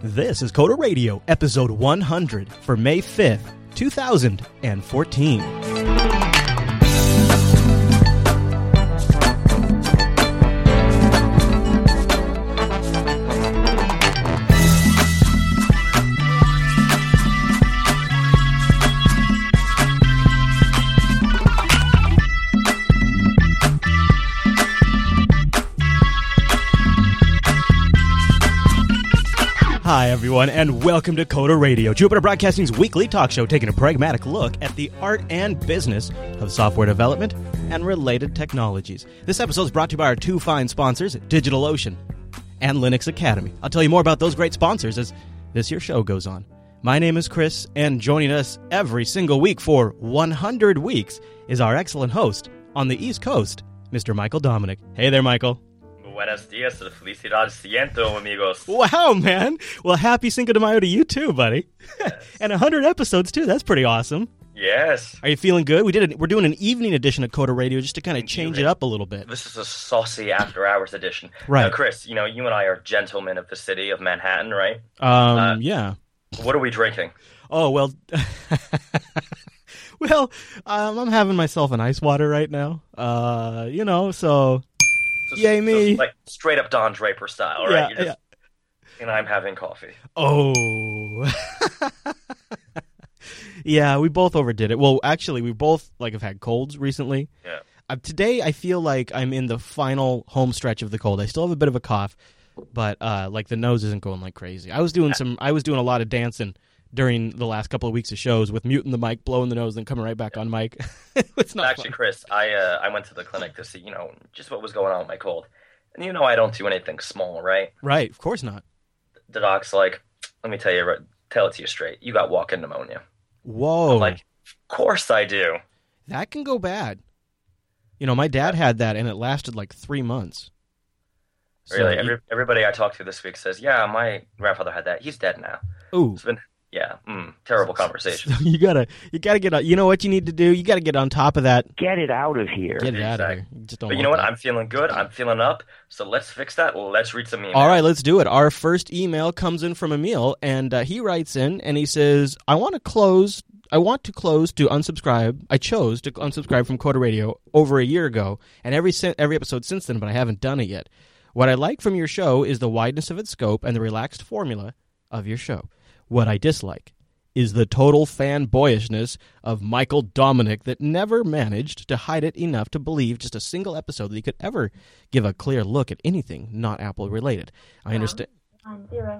This is Coder Radio, episode 100 for May 5th, 2014. Everyone, and welcome to Coder Radio, Jupiter Broadcasting's weekly talk show taking a pragmatic look at the art and business of software development and related technologies. This episode is brought to you by our two fine sponsors, DigitalOcean and Linux Academy. I'll tell you more about those great sponsors as this year's show goes on. My name is Chris, and joining us every single week for 100 weeks is our excellent host on the East Coast, Mr. Michael Dominick. Hey there, Michael. Buenos dias, felicidad siento, amigos. Wow, man. Well, happy Cinco de Mayo to you too, buddy. and 100 episodes too. That's pretty awesome. Yes. Are you feeling good? We did it. We're doing an evening edition of Coder Radio just to kind of change it up a little bit. This is a saucy after hours edition. Right. Now, Chris, you know, you and I are gentlemen of the city of Manhattan, right? Um, Uh, yeah. What are we drinking? Oh, well. well, um, I'm having myself an ice water right now. Uh, you know, so Just- Yay, me. just like straight up Don Draper style, right? Yeah, just- And I'm having coffee. Oh. yeah, we both overdid it. Well, actually, we both like have had colds recently. Yeah. Uh, today, I feel like I'm in the final home stretch of the cold. I still have a bit of a cough, but uh, like the nose isn't going like crazy. I was doing some. I was doing a lot of dancing during the last couple of weeks of shows with muting the mic, blowing the nose, and coming right back on mic. it's not Actually, fun. Chris, I uh, I went to the clinic to see, you know, just what was going on with my cold. And you know I don't do anything small, right? right. Of course not. The doc's like, let me tell you, tell it to you straight. You got walk-in pneumonia. Whoa. I'm like, of course I do. that can go bad. You know, my dad had that, and it lasted like three months. So Really, Every, everybody I talked to this week says, "Yeah, my grandfather had that. He's dead now." ooh, It's been, yeah, mm, terrible conversation. you gotta, you gotta get. On, you know what you need to do? You gotta get on top of that. Get it out of here. Get it out of here. You just don't But you know what? that. I'm feeling good. I'm feeling up. So let's fix that. Let's read some emails. All right, let's do it. Our first email comes in from Emil, and uh, he writes in and he says, "I want to close. I want to close to unsubscribe. I chose to unsubscribe from Coder Radio over a year ago, and every every episode since then, but I haven't done it yet. What I like from your show is the wideness of its scope and the relaxed formula of your show. What I dislike." Is the total fanboyishness of Michael Dominick that never managed to hide it enough to believe just a single episode that he could ever give a clear look at anything not Apple related. I understand.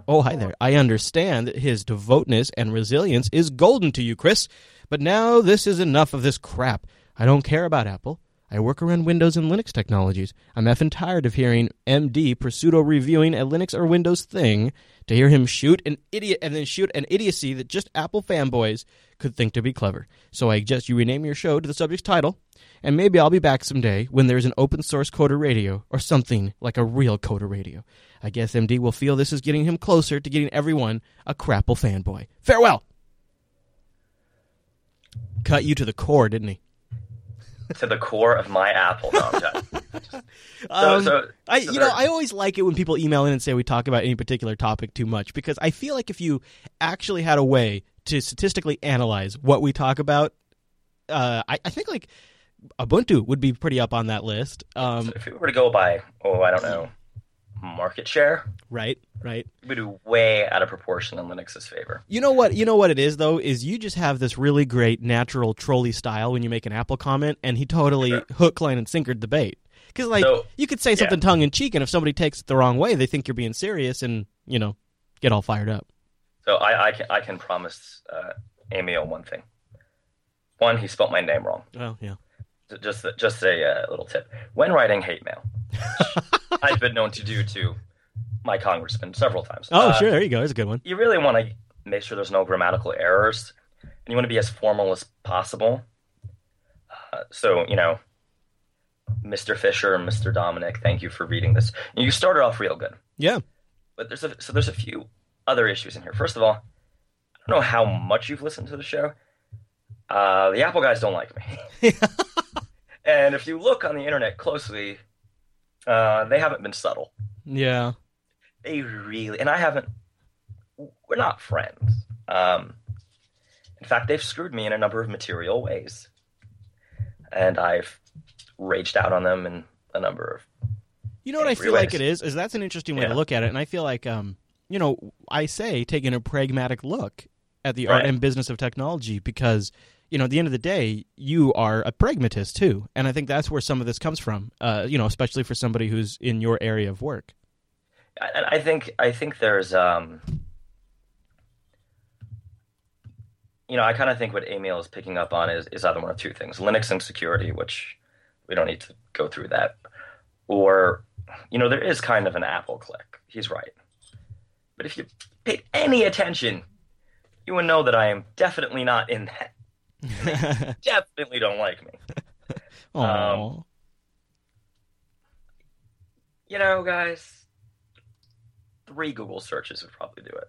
Oh, hi there. I understand that his devoteness and resilience is golden to you, Chris. But now this is enough of this crap. I don't care about Apple. I work around Windows and Linux technologies. I'm effing tired of hearing MD pseudo reviewing a Linux or Windows thing to hear him shoot an idiot and then shoot an idiocy that just Apple fanboys could think to be clever. So I suggest you rename your show to the subject's title, and maybe I'll be back someday when there's an open source Coder Radio or something like a real Coder Radio. I guess MD will feel this is getting him closer to getting everyone a Crapple fanboy. Farewell! Cut you to the core, didn't he? To the core of my apple. No, I'm. Um, so- I, so you know, I always like it when people email in and say we talk about any particular topic too much because I feel like if you actually had a way to statistically analyze what we talk about, uh, I, I think like Ubuntu would be pretty up on that list. Um, if we were to go by, oh, I don't know, market share, right, right. we do way out of proportion in Linux's favor. You know what? You know what it is though is you just have this really great natural trolley style when you make an Apple comment, and he totally Sure. hook, line, and sinkered the bait. Because like So, you could say yeah. something tongue in cheek, and if somebody takes it the wrong way, they think you're being serious, and you know, get all fired up. So I, I can I can promise uh, Emil one thing. One, he spelt my name wrong. Oh yeah. Just just a uh, little tip. When writing hate mail, I've been known to do to my congressman several times. Oh uh, sure, there you go. There's a good one. You really want to make sure there's no grammatical errors, and you want to be as formal as possible. Uh, so you know, Mr. Fisher and Mr. Dominick, thank you for reading this. You started off real good. Yeah. But there's a so there's a few other issues in here. First of all, I don't know how much you've listened to the show. Uh, the Apple guys don't like me. and if you look on the internet closely, uh, they haven't been subtle. Yeah. They really, and I haven't we're not friends. Um, in fact, they've screwed me in a number of material ways, and I've raged out on them in a number of. You know what I feel like it is? Is that's an interesting way Yeah. to look at it, and I feel like, um, you know, I say taking a pragmatic look at the art and business of technology because, you know, at the end of the day, you are a pragmatist too, and I think that's where some of this comes from. Uh, you know, especially for somebody who's in your area of work. And I think I think there's um, you know, I kind of think what Emil is picking up on is is either one of two things: Linux and security, which we don't need to go through that, or you know, there is kind of an Apple click. He's right, but if you paid any attention, you would know that I am definitely not in that. Definitely don't like me. Aw. You know, guys, three Google searches would probably do it.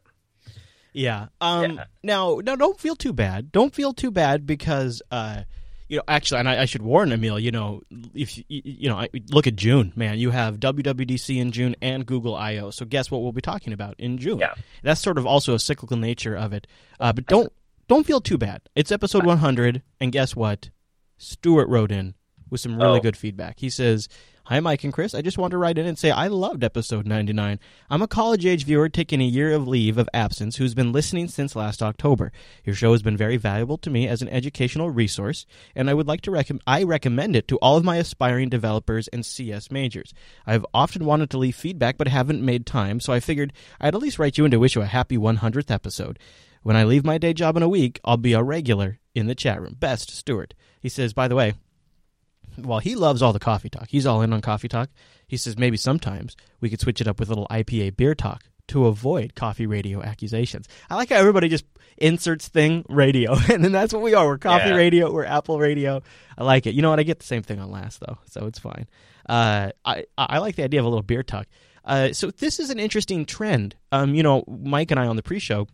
Yeah. Um. Yeah. Now, no, don't feel too bad. Don't feel too bad because, uh, you know, actually, and I, I should warn Emil. You know, if you, you know, I, look at June, man. You have WWDC in June and Google I/O. So, guess what we'll be talking about in June? Yeah. That's sort of also a cyclical nature of it. Uh, but don't don't feel too bad. It's episode 100, and guess what? Stuart wrote in with some really Oh. good feedback. He says. Hi, Mike and Chris. I just wanted to write in and say I loved episode 99. I'm a college age viewer taking a year of leave of absence who's been listening since last October. Your show has been very valuable to me as an educational resource, and I would like to recommend I recommend it to all of my aspiring developers and CS majors. I've often wanted to leave feedback but haven't made time, so I figured I'd at least write you in to wish you a happy 100th episode. When I leave my day job in a week, I'll be a regular in the chat room. Best, Stuart. He says, by the way, well, he loves all the coffee talk. He's all in on coffee talk. He says maybe sometimes we could switch it up with a little IPA beer talk to avoid coffee radio accusations. I like how everybody just inserts thing radio, and then that's what we are. We're coffee Yeah. radio. We're Apple radio. I like it. You know what? I get the same thing on last though, so it's fine. Uh, I I like the idea of a little beer talk. Uh, so this is an interesting trend. Um, you know, Mike and I on the pre-show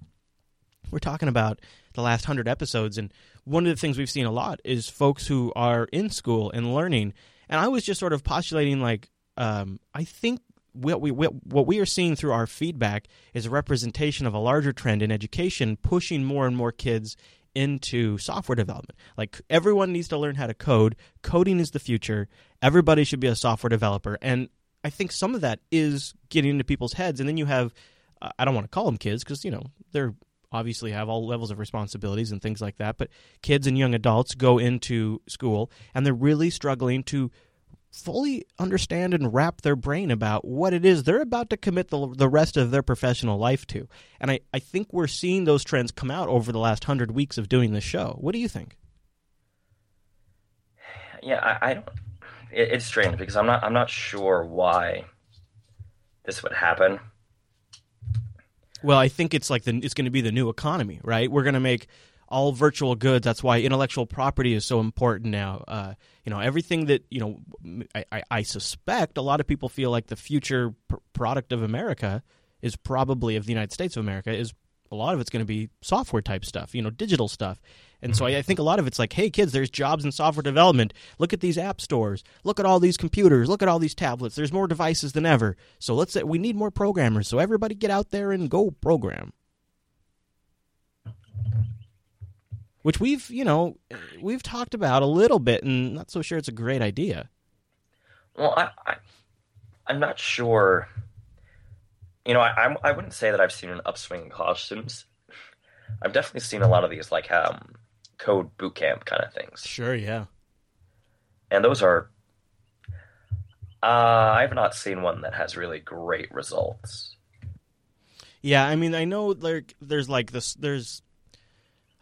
we're talking about the last hundred episodes, and one of the things we've seen a lot is folks who are in school and learning. And I was just sort of postulating, like, um, I think what we what we are seeing through our feedback is a representation of a larger trend in education, pushing more and more kids into software development. Like everyone needs to learn how to code. Coding is the future. Everybody should be a software developer, and I think some of that is getting into people's heads. And then you have, uh, I don't want to call them kids because you know they're obviously have all levels of responsibilities and things like that. But kids and young adults go into school and they're really struggling to fully understand and wrap their brain about what it is they're about to commit the, the rest of their professional life to. And I, I think we're seeing those trends come out over the last hundred weeks of doing this show. What do you think? Yeah, I, I don't. It, it's strange because I'm not. I'm not sure why this would happen. Well, I think it's like the it's going to be the new economy, right? We're going to make all virtual goods. That's why intellectual property is so important now. Uh, you know, everything that you know, I, I, I suspect a lot of people feel like the future pr- product of America is probably of the United States of America is a lot of it's going to be software type stuff, you know, digital stuff. And so I, I think a lot of it's like, hey, kids, there's jobs in software development. Look at these app stores. Look at all these computers. Look at all these tablets. There's more devices than ever. So let's say we need more programmers. So everybody get out there and go program. Which we've, you know, we've talked about a little bit, and not so sure it's a great idea. Well, I, I I'm not sure. You know, I I wouldn't say that I've seen an upswing in college students. I've definitely seen a lot of these like um, code boot camp kind of things, Sure, yeah. and those are. Uh, I've not seen one that has really great results. Yeah, I mean, I know like there's like this. There's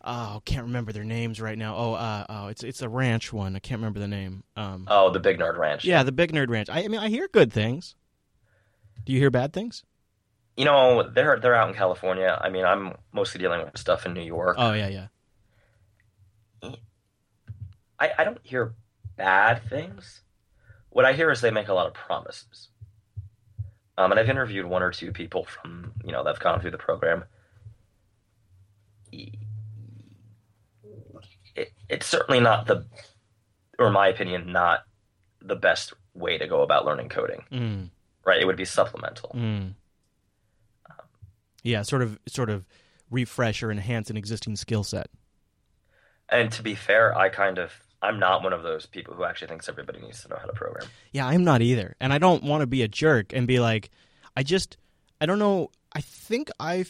oh, can't remember their names right now. Oh, uh, oh, it's it's a ranch one. I can't remember the name. Um, Oh, the Big Nerd Ranch. yeah, the Big Nerd Ranch. I, I mean, I hear good things. Do you hear bad things? You know, they're they're out in California. I mean, I'm mostly dealing with stuff in New York. Oh yeah, yeah. I, I don't hear bad things. What I hear is they make a lot of promises. Um, and I've interviewed one or two people from, you know, that've gone through the program. It, it's certainly not the, or in my opinion, not the best way to go about learning coding, Mm, right? It would be supplemental. mm. Yeah, sort of sort of refresh or enhance an existing skill set. And to be fair, I kind of I'm not one of those people who actually thinks everybody needs to know how to program. Yeah, I'm not either. And I don't want to be a jerk and be like I just I don't know, I think I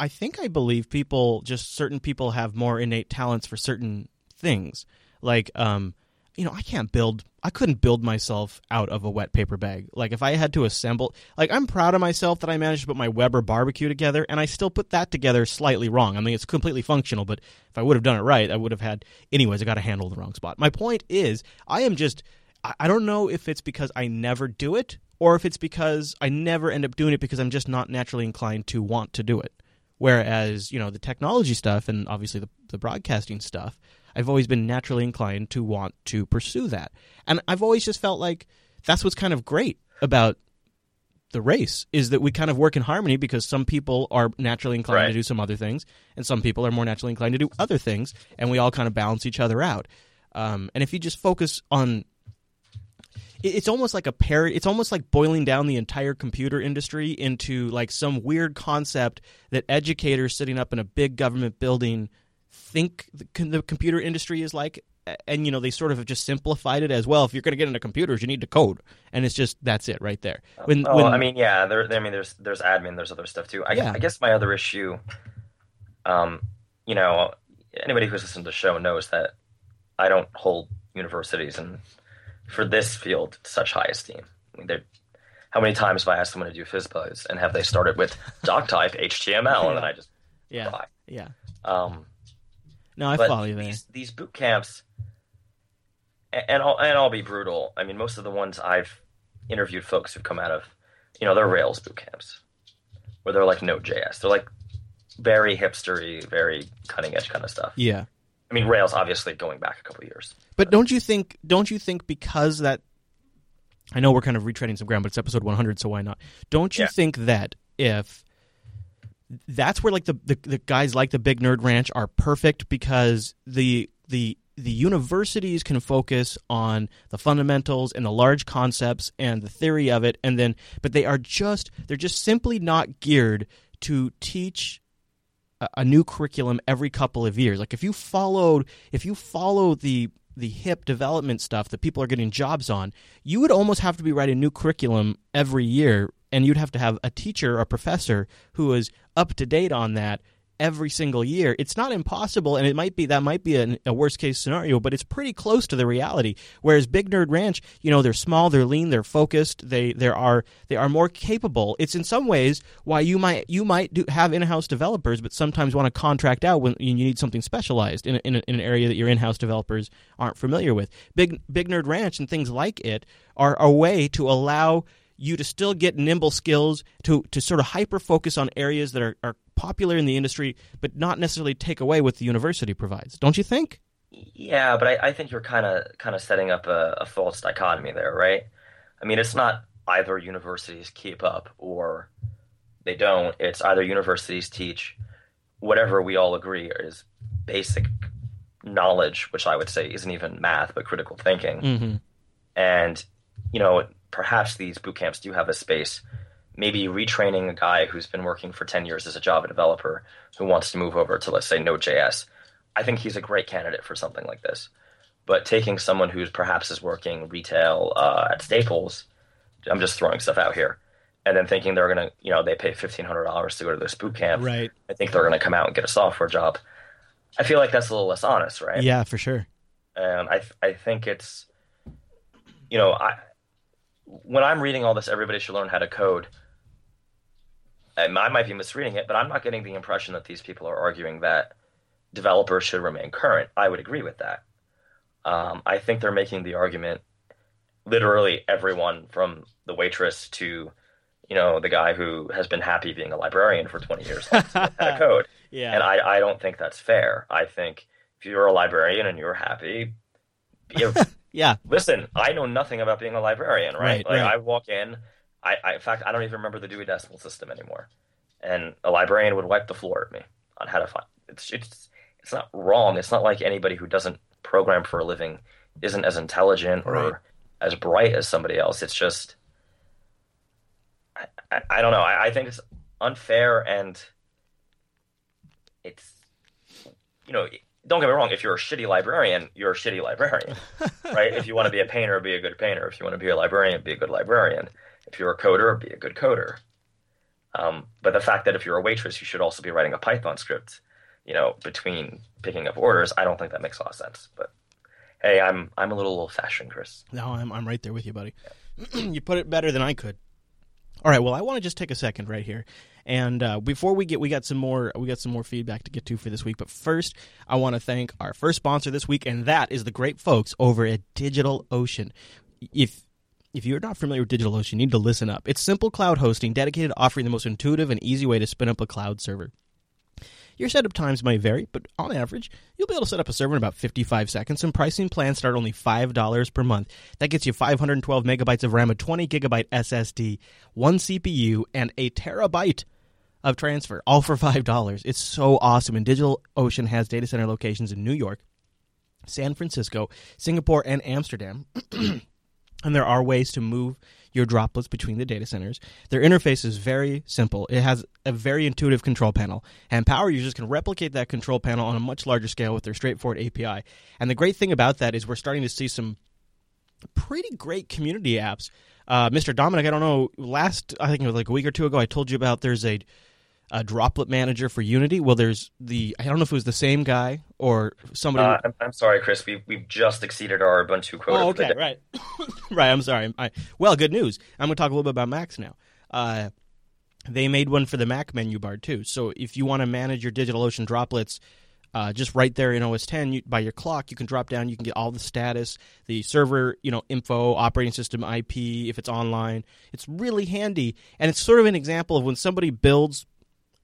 I think I believe people just certain people have more innate talents for certain things. Like um you know, I can't build I couldn't build myself out of a wet paper bag. Like if I had to assemble like I'm proud of myself that I managed to put my Weber barbecue together and I still put that together slightly wrong. I mean it's completely functional, but if I would have done it right, I would have had anyways, I got to handle the wrong spot. My point is, I am just I don't know if it's because I never do it or if it's because I never end up doing it because I'm just not naturally inclined to want to do it. Whereas, you know, the technology stuff and obviously the, the broadcasting stuff, I've always been naturally inclined to want to pursue that. And I've always just felt like that's what's kind of great about the race is that we kind of work in harmony because some people are naturally inclined Right. to do some other things and some people are more naturally inclined to do other things and we all kind of balance each other out. Um, and if you just focus on it's almost like a parrot it's almost like boiling down the entire computer industry into like some weird concept that educators sitting up in a big government building think the, the computer industry is like and you know they sort of have just simplified it as well if you're going to get into computers you need to code and it's just that's it right there when, oh, when I mean, yeah, there. I mean, there's there's admin, there's other stuff too. I, Yeah. I guess my other issue, um, you know, anybody who's listened to the show knows that I don't hold universities and for this field such high esteem. I mean, how many times have I asked someone to do FizzBuzz and have they started with doctype HTML and then I just yeah cry. yeah Um, no i but follow you there these these boot camps, and I'll and I'll be brutal. I mean, most of the ones I've interviewed, folks who've come out of, you know, they're Rails boot camps, where they're like Node.js. They're like very hipstery, very cutting edge kind of stuff. yeah I mean, Rails obviously going back a couple of years. But don't you think? Don't you think because that? I know we're kind of retreading some ground, but it's episode 100, so why not? Don't you Yeah. think that if that's where like the, the the guys like the Big Nerd Ranch are perfect because the the the universities can focus on the fundamentals and the large concepts and the theory of it and then but they are just they're just simply not geared to teach a, a new curriculum every couple of years. Like if you followed, if you follow the the hip development stuff that people are getting jobs on, you would almost have to be writing new curriculum every year, and you'd have to have a teacher or professor who is up to date on that every single year. It's not impossible, and it might be that might be an, a worst case scenario, but it's pretty close to the reality. Whereas Big Nerd Ranch, you know, they're small, they're lean, they're focused, they there are they are more capable. It's in some ways why you might you might do, have in-house developers, but sometimes want to contract out when you need something specialized in, a, in, a, in an area that your in-house developers aren't familiar with. Big Big Nerd Ranch and things like it are a way to allow you to still get nimble skills to to sort of hyper focus on areas that are, are popular in the industry, but not necessarily take away what the university provides. Don't you think? Yeah, but I, I think you're kind of kind of setting up a, a false dichotomy there, right? I mean, it's not either universities keep up or they don't. It's either universities teach whatever we all agree is basic knowledge, which I would say isn't even math but critical thinking. Mm-hmm. And you know, perhaps these boot camps do have a space. Maybe retraining a guy who's been working for 10 years as a Java developer who wants to move over to, let's say, Node.js. I think he's a great candidate for something like this. But taking someone who's perhaps is working retail uh, at Staples, I'm just throwing stuff out here, and then thinking they're going to, you know, they pay $1,500 to go to this boot camp. Right. I think they're going to come out and get a software job. I feel like that's a little less honest, right? Yeah, for sure. and I I think it's you know I when I'm reading all this everybody should learn how to code and I might be misreading it but I'm not getting the impression that these people are arguing that developers should remain current I would agree with that um, I think they're making the argument literally everyone from the waitress to you know the guy who has been happy being a librarian for 20 years how to code Yeah. and I, I don't think that's fair. I think if you're a librarian and you're happy, be a, yeah. listen, I know nothing about being a librarian, right? Right, like right. I walk in, I, I in fact I don't even remember the Dewey Decimal System anymore, and a librarian would wipe the floor at me on how to find. It's it's it's not wrong. It's not like anybody who doesn't program for a living isn't as intelligent or as bright as somebody else. It's just I, I, I don't know. I, I think it's unfair and it's you know don't get me wrong if you're a shitty librarian you're a shitty librarian right? If you want to be a painter be a good painter. If you want to be a librarian be a good librarian. If you're a coder be a good coder. Um, but the fact that if you're a waitress you should also be writing a python script you know between picking up orders i don't think that makes a lot of sense. But hey i'm i'm a little old fashioned chris. No i'm, I'm right there with you buddy. You put it better than i could all right well i want to just take a second right here and uh, before we get, we got some more, we got some more feedback to get to for this week. But first, I want to thank our first sponsor this week, and that is the great folks over at DigitalOcean. If if you're not familiar with DigitalOcean, you need to listen up. It's simple cloud hosting dedicated to offering the most intuitive and easy way to spin up a cloud server. Your setup times may vary, but on average, you'll be able to set up a server in about 55 seconds, and pricing plans start only $5 per month. That gets you 512 megabytes of RAM, a 20 gigabyte SSD, one CPU, and a terabyte of transfer, all for $5. It's so awesome. And DigitalOcean has data center locations in New York, San Francisco, Singapore, and Amsterdam. and there are ways to move your droplets between the data centers. Their interface is very simple. It has a very intuitive control panel, and power users can replicate that control panel on a much larger scale with their straightforward API. And the great thing about that is we're starting to see some pretty great community apps. Uh, Mr. Dominick, I don't know, last, I think it was like a week or two ago, I told you about there's a a droplet manager for Unity. Well, there's the I don't know if it was the same guy or somebody. Uh, I'm, I'm, sorry, Chris. We we've just exceeded our Ubuntu quota. Oh, okay, right, right. I'm sorry. I, well, good news. I'm going to talk a little bit about Macs now. Uh, they made one for the Mac menu bar too. So if you want to manage your DigitalOcean droplets. Uh, just right there in OS 10 you, by your clock, you can drop down. You can get all the status, the server, you know, info, operating system IP, if it's online. It's really handy, and it's sort of an example of when somebody builds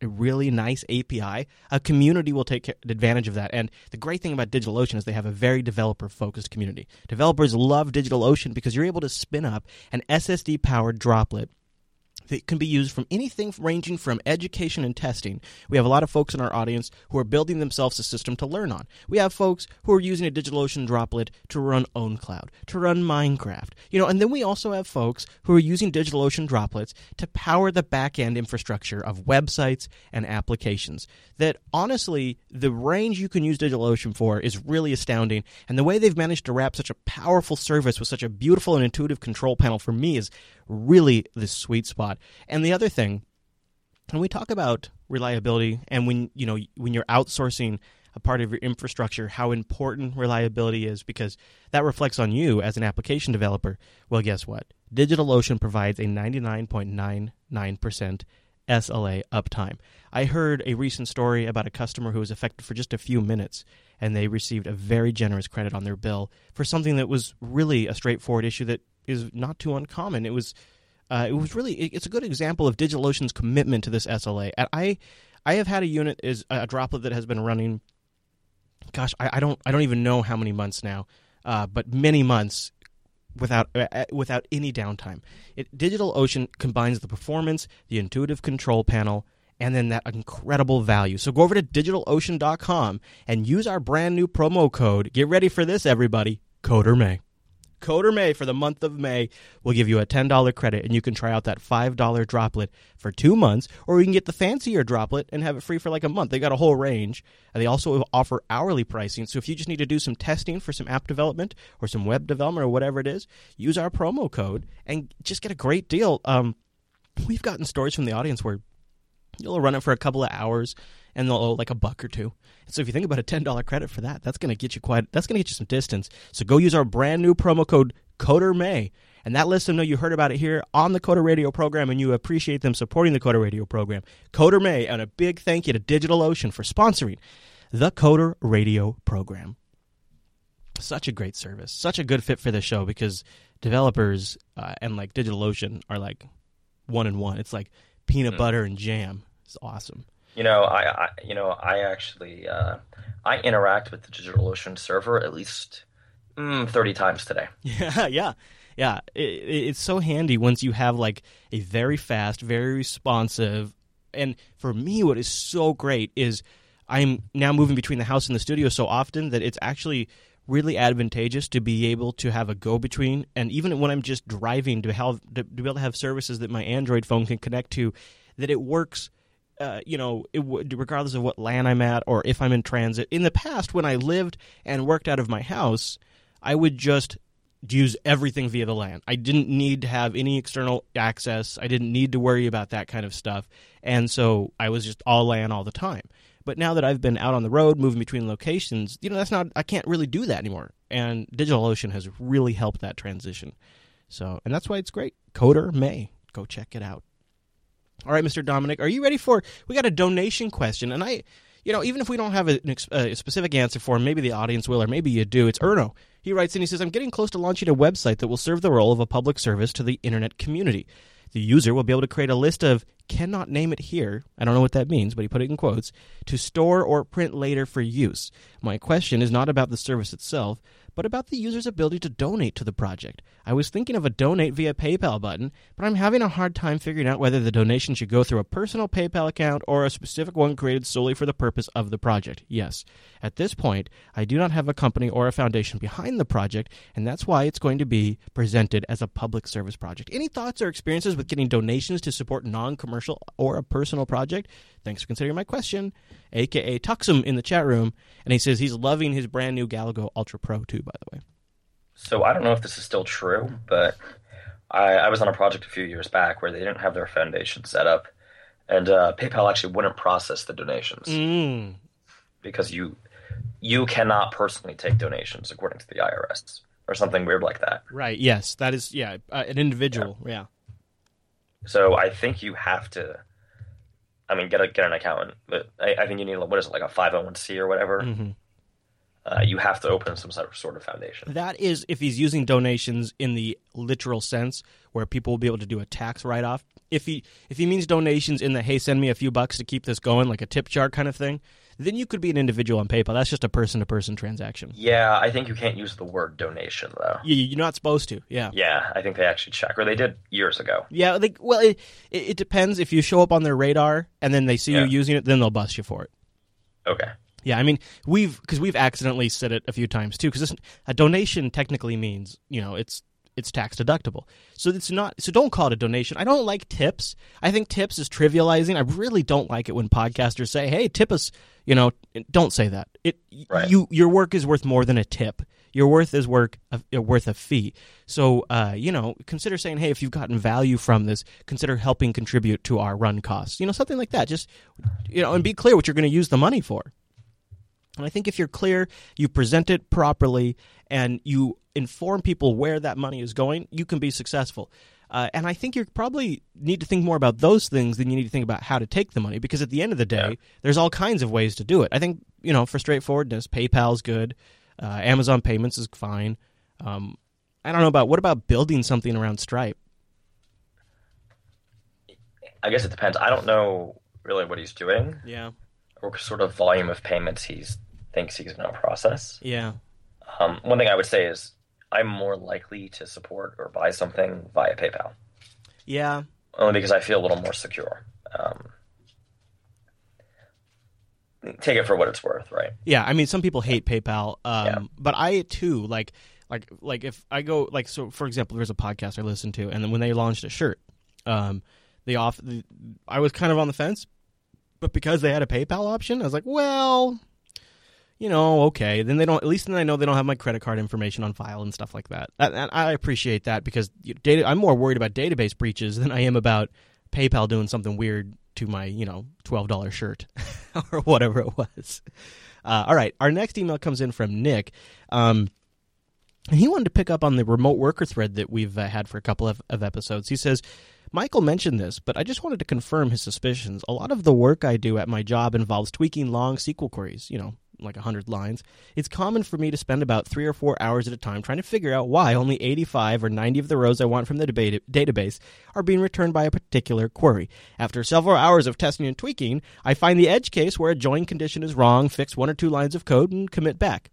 a really nice API, a community will take advantage of that. And the great thing about DigitalOcean is they have a very developer focused community. Developers love DigitalOcean because you're able to spin up an SSD powered droplet that can be used from anything ranging from education and testing. We have a lot of folks in our audience who are building themselves a system to learn on. We have folks who are using a DigitalOcean droplet to run OwnCloud, to run Minecraft. You know, and then we also have folks who are using DigitalOcean droplets to power the back-end infrastructure of websites and applications. That honestly, the range you can use DigitalOcean for is really astounding, and the way they've managed to wrap such a powerful service with such a beautiful and intuitive control panel for me is really the sweet spot. And the other thing, when we talk about reliability and when you know when you're outsourcing a part of your infrastructure, how important reliability is because that reflects on you as an application developer. Well, guess what? DigitalOcean provides a 99.99% SLA uptime. I heard a recent story about a customer who was affected for just a few minutes and they received a very generous credit on their bill for something that was really a straightforward issue that is not too uncommon. It was uh, it was really it's a good example of DigitalOcean's commitment to this SLA. And I I have had a unit is a droplet that has been running. Gosh, I, I don't I don't even know how many months now, uh, but many months without uh, uh without any downtime. It, DigitalOcean combines the performance, the intuitive control panel, and then that incredible value. So go over to digitalocean.com and use our brand new promo code. Get ready for this, everybody. Coder May. Coder May for the month of May will give you a $10 credit and you can try out that $5 droplet for two months, or you can get the fancier droplet and have it free for like a month. They got a whole range. And they also offer hourly pricing. So if you just need to do some testing for some app development or some web development or whatever it is, use our promo code and just get a great deal. Um, we've gotten stories from the audience where you'll run it for a couple of hours and they'll owe like a buck or two. So if you think about a ten dollar credit for that, that's going to get you quite. That's going to get you some distance. So go use our brand new promo code Coder May, and that lets them know you heard about it here on the Coder Radio program, and you appreciate them supporting the Coder Radio program. Coder May, and a big thank you to DigitalOcean for sponsoring the Coder Radio program. Such a great service, such a good fit for the show because developers uh, and like DigitalOcean are like one and one. It's like peanut mm. butter and jam. It's awesome. You know, I, I you know, I actually uh, I interact with the DigitalOcean server at least mm, thirty times today. Yeah, yeah, yeah. It, it's so handy once you have like a very fast, very responsive, and for me, what is so great is I'm now moving between the house and the studio so often that it's actually really advantageous to be able to have a go between and even when I'm just driving to have to be able to have services that my Android phone can connect to that it works. Uh, you know, regardless of what land I'm at or if I'm in transit. In the past, when I lived and worked out of my house, I would just use everything via the LAN. I didn't need to have any external access. I didn't need to worry about that kind of stuff. And so I was just all LAN all the time. But now that I've been out on the road, moving between locations, you know, that's not, I can't really do that anymore. And DigitalOcean has really helped that transition. So, and that's why it's great. Coder May. Go check it out. All right, Mr. Dominick, are you ready for? We got a donation question, and I, you know, even if we don't have a, a specific answer for him, maybe the audience will, or maybe you do. It's Erno. He writes and he says, I'm getting close to launching a website that will serve the role of a public service to the internet community. The user will be able to create a list of cannot name it here. I don't know what that means, but he put it in quotes to store or print later for use. My question is not about the service itself, but about the user's ability to donate to the project. I was thinking of a donate via PayPal button, but I'm having a hard time figuring out whether the donation should go through a personal PayPal account or a specific one created solely for the purpose of the project. Yes, at this point, I do not have a company or a foundation behind the project, and that's why it's going to be presented as a public service project. Any thoughts or experiences with getting donations to support non commercial or a personal project? Thanks for considering my question. AKA Tuxum in the chat room, and he says he's loving his brand new Galago Ultra Pro too, by the way. So I don't know if this is still true, but I, I was on a project a few years back where they didn't have their foundation set up, and uh, PayPal actually wouldn't process the donations Mm. because you you cannot personally take donations according to the IRS or something weird like that. Right. Yes, that is. Yeah, uh, an individual. Yeah. So I think you have to. I mean, get a get an accountant, but I, I think you need what is it like a five hundred one c or whatever. hmm Uh, you have to open some sort of foundation. That is if he's using donations in the literal sense, where people will be able to do a tax write off. If he if he means donations in the hey, send me a few bucks to keep this going, like a tip jar kind of thing, then you could be an individual on PayPal. That's just a person to person transaction. Yeah, I think you can't use the word donation though. You, you're not supposed to. Yeah. Yeah, I think they actually check, or they did years ago. Yeah, like well, it, it, it depends. If you show up on their radar and then they see Yeah. you using it, then they'll bust you for it. Okay. Yeah, I mean we've because we've accidentally said it a few times too. Because a donation technically means you know it's it's tax deductible, so it's not. So don't call it a donation. I don't like tips. I think tips is trivializing. I really don't like it when podcasters say, "Hey, tip us." You know, don't say that. It Right. you your work is worth more than a tip. Your worth is work uh, worth a fee. So uh, you know, consider saying, "Hey, if you've gotten value from this, consider helping contribute to our run costs." You know, something like that. Just you know, and be clear what you're going to use the money for. And I think if you're clear, you present it properly, and you inform people where that money is going, you can be successful. Uh, and I think you probably need to think more about those things than you need to think about how to take the money, because at the end of the day, Yeah. there's all kinds of ways to do it. I think you know, for straightforwardness, PayPal's good, uh, Amazon Payments is fine. Um, I don't know about what about building something around Stripe? I guess it depends. I don't know really what he's doing Yeah, sort of volume of payments he thinks he's going to process. yeah, Um, one thing I would say is I'm more likely to support or buy something via PayPal, yeah. only because I feel a little more secure. Um, take it for what it's worth, right? Yeah, I mean, some people hate PayPal, um, Yeah. but I too like, like, like if I go like so. For example, there's a podcast I listen to, and then when they launched a shirt, um, they off. The, I was kind of on the fence, but because they had a PayPal option, I was like, well, you know, okay. Then they don't. At least then I know they don't have my credit card information on file and stuff like that. And, I appreciate that because data. I'm more worried about database breaches than I am about PayPal doing something weird to my, you know, twelve dollar shirt or whatever it was. Uh, all right, our next email comes in from Nick, um, and he wanted to pick up on the remote worker thread that we've uh, had for a couple of, of episodes. He says. Michael mentioned this, but I just wanted to confirm his suspicions. A lot of the work I do at my job involves tweaking long SQL queries, you know, like 100 lines. It's common for me to spend about three or four hours at a time trying to figure out why only 85 or 90 of the rows I want from the database are being returned by a particular query. After several hours of testing and tweaking, I find the edge case where a join condition is wrong, fix one or two lines of code, and commit back.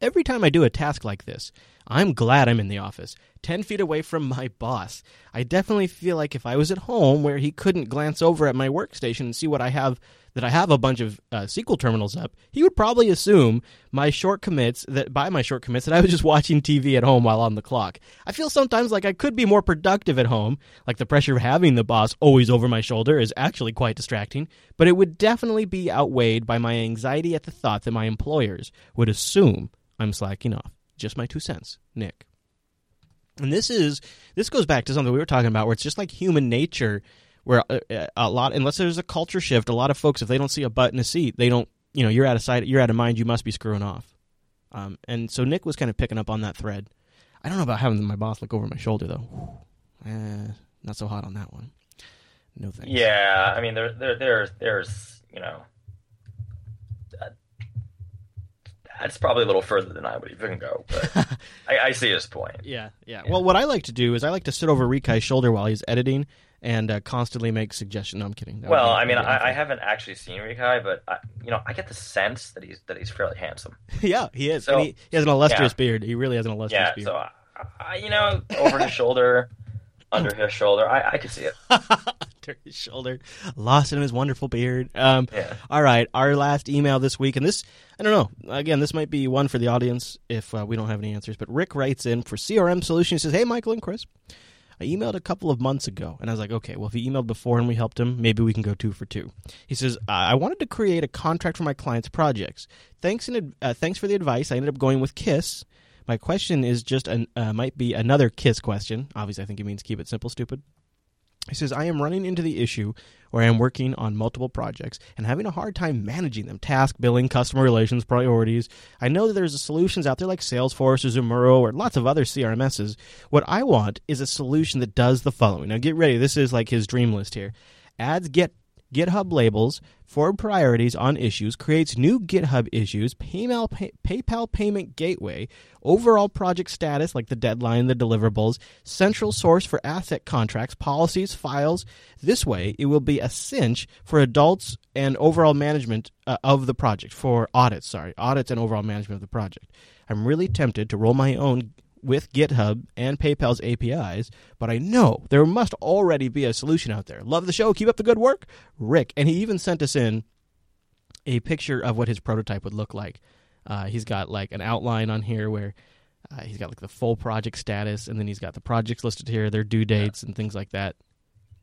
Every time I do a task like this, I'm glad I'm in the office, 10 feet away from my boss. I definitely feel like if I was at home where he couldn't glance over at my workstation and see what I have that I have a bunch of uh, SQL terminals up, he would probably assume my short commits that by my short commits that I was just watching TV at home while on the clock. I feel sometimes like I could be more productive at home, like the pressure of having the boss always over my shoulder is actually quite distracting, but it would definitely be outweighed by my anxiety at the thought that my employers would assume I'm slacking off. Just my two cents, Nick. And this is this goes back to something we were talking about where it's just like human nature where a, uh, uh, a lot unless there's a culture shift, a lot of folks if they don't see a butt in a seat, they don't, you know, you're out of sight, you're out of mind, you must be screwing off. Um, and so Nick was kind of picking up on that thread. I don't know about having my boss look over my shoulder though. Eh, not so hot on that one. No thanks. Yeah, I mean there there there's there's you know that's probably a little further than I would even go, but I, I, see his point. Yeah, yeah, yeah, Well, what I like to do is I like to sit over Rikai's shoulder while he's editing and uh, constantly make suggestions. No, I'm kidding. That well, I mean, I, I, haven't actually seen Rikai, but I, you know, I get the sense that he's that he's fairly handsome. yeah, he is. So, he, he, has an illustrious yeah. beard. He really has an illustrious beard. yeah, beard. so I, you know, over his shoulder, under his shoulder, I, I could see it. under his shoulder, lost in his wonderful beard. Um, yeah. All right, our last email this week, and this I don't know. Again, this might be one for the audience if uh, we don't have any answers. But Rick writes in for CRM Solutions. He says, "Hey, Michael and Chris." I emailed a couple of months ago, and I was like, okay, well, if he emailed before and we helped him, maybe we can go two for two. He says, I wanted to create a contract for my clients' projects. Thanks, in, uh, thanks for the advice. I ended up going with Kiss. My question is just an, uh, might be another Kiss question. Obviously, I think it means keep it simple, stupid. He says, I am running into the issue where I am working on multiple projects and having a hard time managing them task, billing, customer relations, priorities. I know that there's solutions out there like Salesforce or Zumuro or lots of other CRMSs. What I want is a solution that does the following. Now, get ready. This is like his dream list here Ads get GitHub labels for priorities on issues, creates new GitHub issues, PayPal, pay, PayPal payment gateway, overall project status like the deadline, the deliverables, central source for asset contracts, policies, files. This way, it will be a cinch for adults and overall management uh, of the project, for audits, sorry, audits and overall management of the project. I'm really tempted to roll my own with GitHub and PayPal's APIs, but I know there must already be a solution out there. Love the show. Keep up the good work. Rick. And he even sent us in a picture of what his prototype would look like. Uh, he's got like an outline on here where uh, he's got like the full project status, and then he's got the projects listed here, their due dates, and things like that,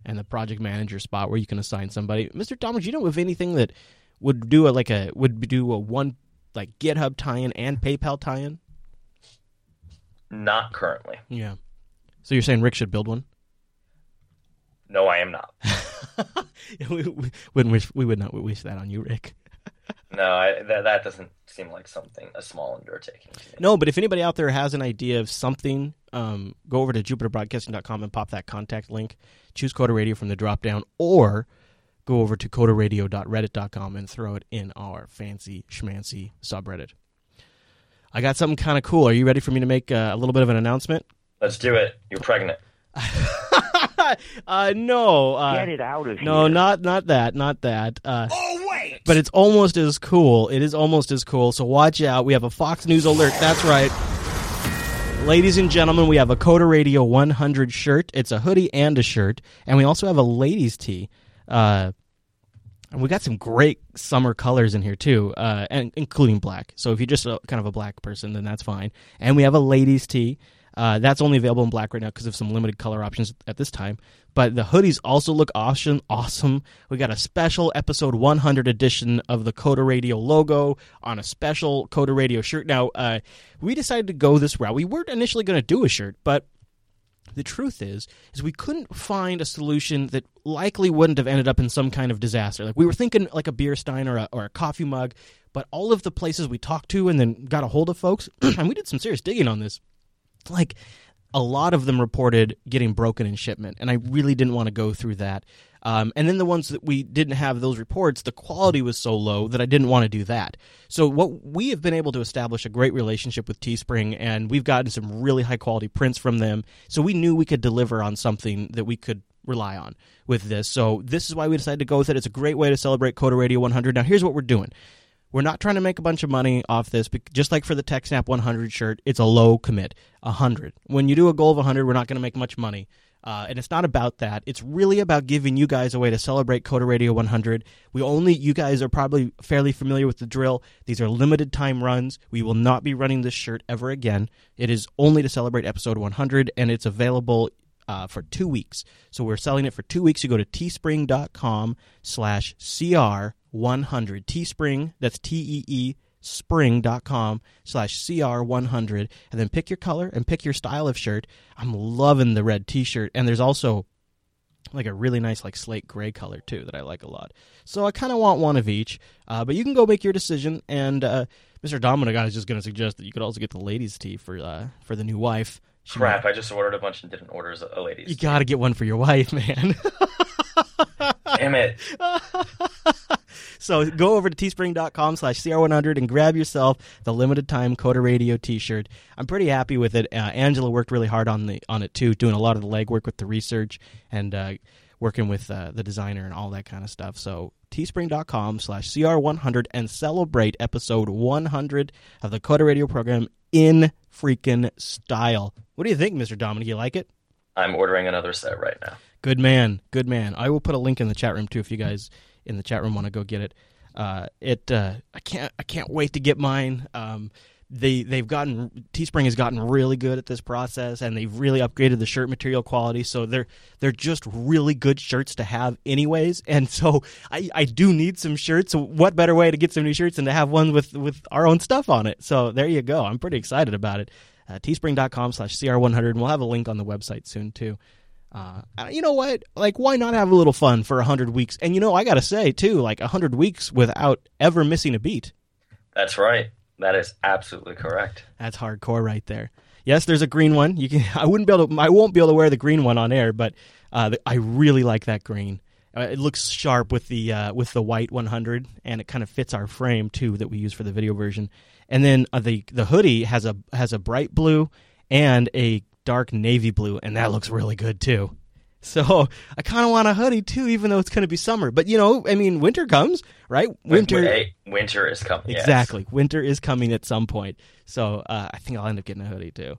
and the project manager spot where you can assign somebody. Mr. Thomas, you know of anything that would do a like a would do a one like GitHub tie-in and PayPal tie-in? Not currently. Yeah. So you're saying Rick should build one? No, I am not. we, we, wouldn't wish we would not wish that on you, Rick. no, I, that that doesn't seem like something a small undertaking. No, but if anybody out there has an idea of something, um, go over to jupiterbroadcasting.com and pop that contact link. Choose Coder Radio from the drop down, or go over to coderradio.reddit.com and throw it in our fancy schmancy subreddit. I got something kind of cool. Are you ready for me to make uh, a little bit of an announcement? Let's do it. You're pregnant. uh, no. Uh, Get it out of here. No, not not that, not that. Uh, oh wait. But it's almost as cool. It is almost as cool. So watch out. We have a Fox News alert. That's right. Ladies and gentlemen, we have a Coder Radio 100 shirt. It's a hoodie and a shirt, and we also have a ladies' tee. Uh, and we got some great summer colors in here too, uh, and including black. So if you're just a, kind of a black person, then that's fine. And we have a ladies' tee. Uh, that's only available in black right now because of some limited color options at this time. But the hoodies also look awesome. Awesome. We got a special episode 100 edition of the Coder Radio logo on a special Coder Radio shirt. Now, uh, we decided to go this route. We weren't initially going to do a shirt, but the truth is, is we couldn't find a solution that likely wouldn't have ended up in some kind of disaster. Like we were thinking like a beer stein or a, or a coffee mug, but all of the places we talked to and then got a hold of folks, and we did some serious digging on this. Like a lot of them reported getting broken in shipment, and I really didn't want to go through that. Um, and then the ones that we didn't have those reports, the quality was so low that I didn't want to do that. So what we have been able to establish a great relationship with Teespring, and we've gotten some really high quality prints from them. So we knew we could deliver on something that we could rely on with this. So this is why we decided to go with it. It's a great way to celebrate Coder Radio 100. Now here's what we're doing. We're not trying to make a bunch of money off this. Just like for the TechSnap 100 shirt, it's a low commit, 100. When you do a goal of 100, we're not going to make much money. Uh, and it's not about that. It's really about giving you guys a way to celebrate Coder Radio 100. We only, you guys are probably fairly familiar with the drill. These are limited time runs. We will not be running this shirt ever again. It is only to celebrate episode 100, and it's available uh, for two weeks. So we're selling it for two weeks. You go to teespring.com slash CR100. Teespring, that's T E E spring.com slash cr100 and then pick your color and pick your style of shirt i'm loving the red t-shirt and there's also like a really nice like slate gray color too that i like a lot so i kind of want one of each uh, but you can go make your decision and uh, mr dominick i was just going to suggest that you could also get the ladies tee for uh, for the new wife she Crap! Might... I just ordered a bunch and didn't order a ladies. You got to get one for your wife, man. Damn it! so go over to teespring.com slash cr100 and grab yourself the limited time Coder Radio t-shirt. I'm pretty happy with it. Uh, Angela worked really hard on the on it too, doing a lot of the legwork with the research and uh, working with uh, the designer and all that kind of stuff. So teespring.com slash cr100 and celebrate episode 100 of the Coder Radio program in freaking style. What do you think, Mr. Dominick? You like it? I'm ordering another set right now. Good man, good man. I will put a link in the chat room too if you guys in the chat room want to go get it. Uh, it uh, I can't I can't wait to get mine. Um, they they've gotten Teespring has gotten really good at this process, and they've really upgraded the shirt material quality. So they're they're just really good shirts to have, anyways. And so I, I do need some shirts. What better way to get some new shirts than to have one with with our own stuff on it? So there you go. I'm pretty excited about it. Uh, teespring.com slash cr100 and we'll have a link on the website soon too uh, you know what? Like, why not have a little fun for 100 weeks? And, you know, I got to say, too, like 100 weeks without ever missing a beat. That's right. That is absolutely correct. That's hardcore right there. Yes, there's a green one. You can. I wouldn't be able to. I won't be able to wear the green one on air, but uh, I really like that green. Uh, it looks sharp with the uh, with the white 100, and it kind of fits our frame too that we use for the video version. And then uh, the the hoodie has a has a bright blue and a dark navy blue, and that looks really good too. So I kind of want a hoodie too, even though it's going to be summer. But you know, I mean, winter comes, right? Winter, hey, winter is coming. Exactly, yes. winter is coming at some point. So uh, I think I'll end up getting a hoodie too.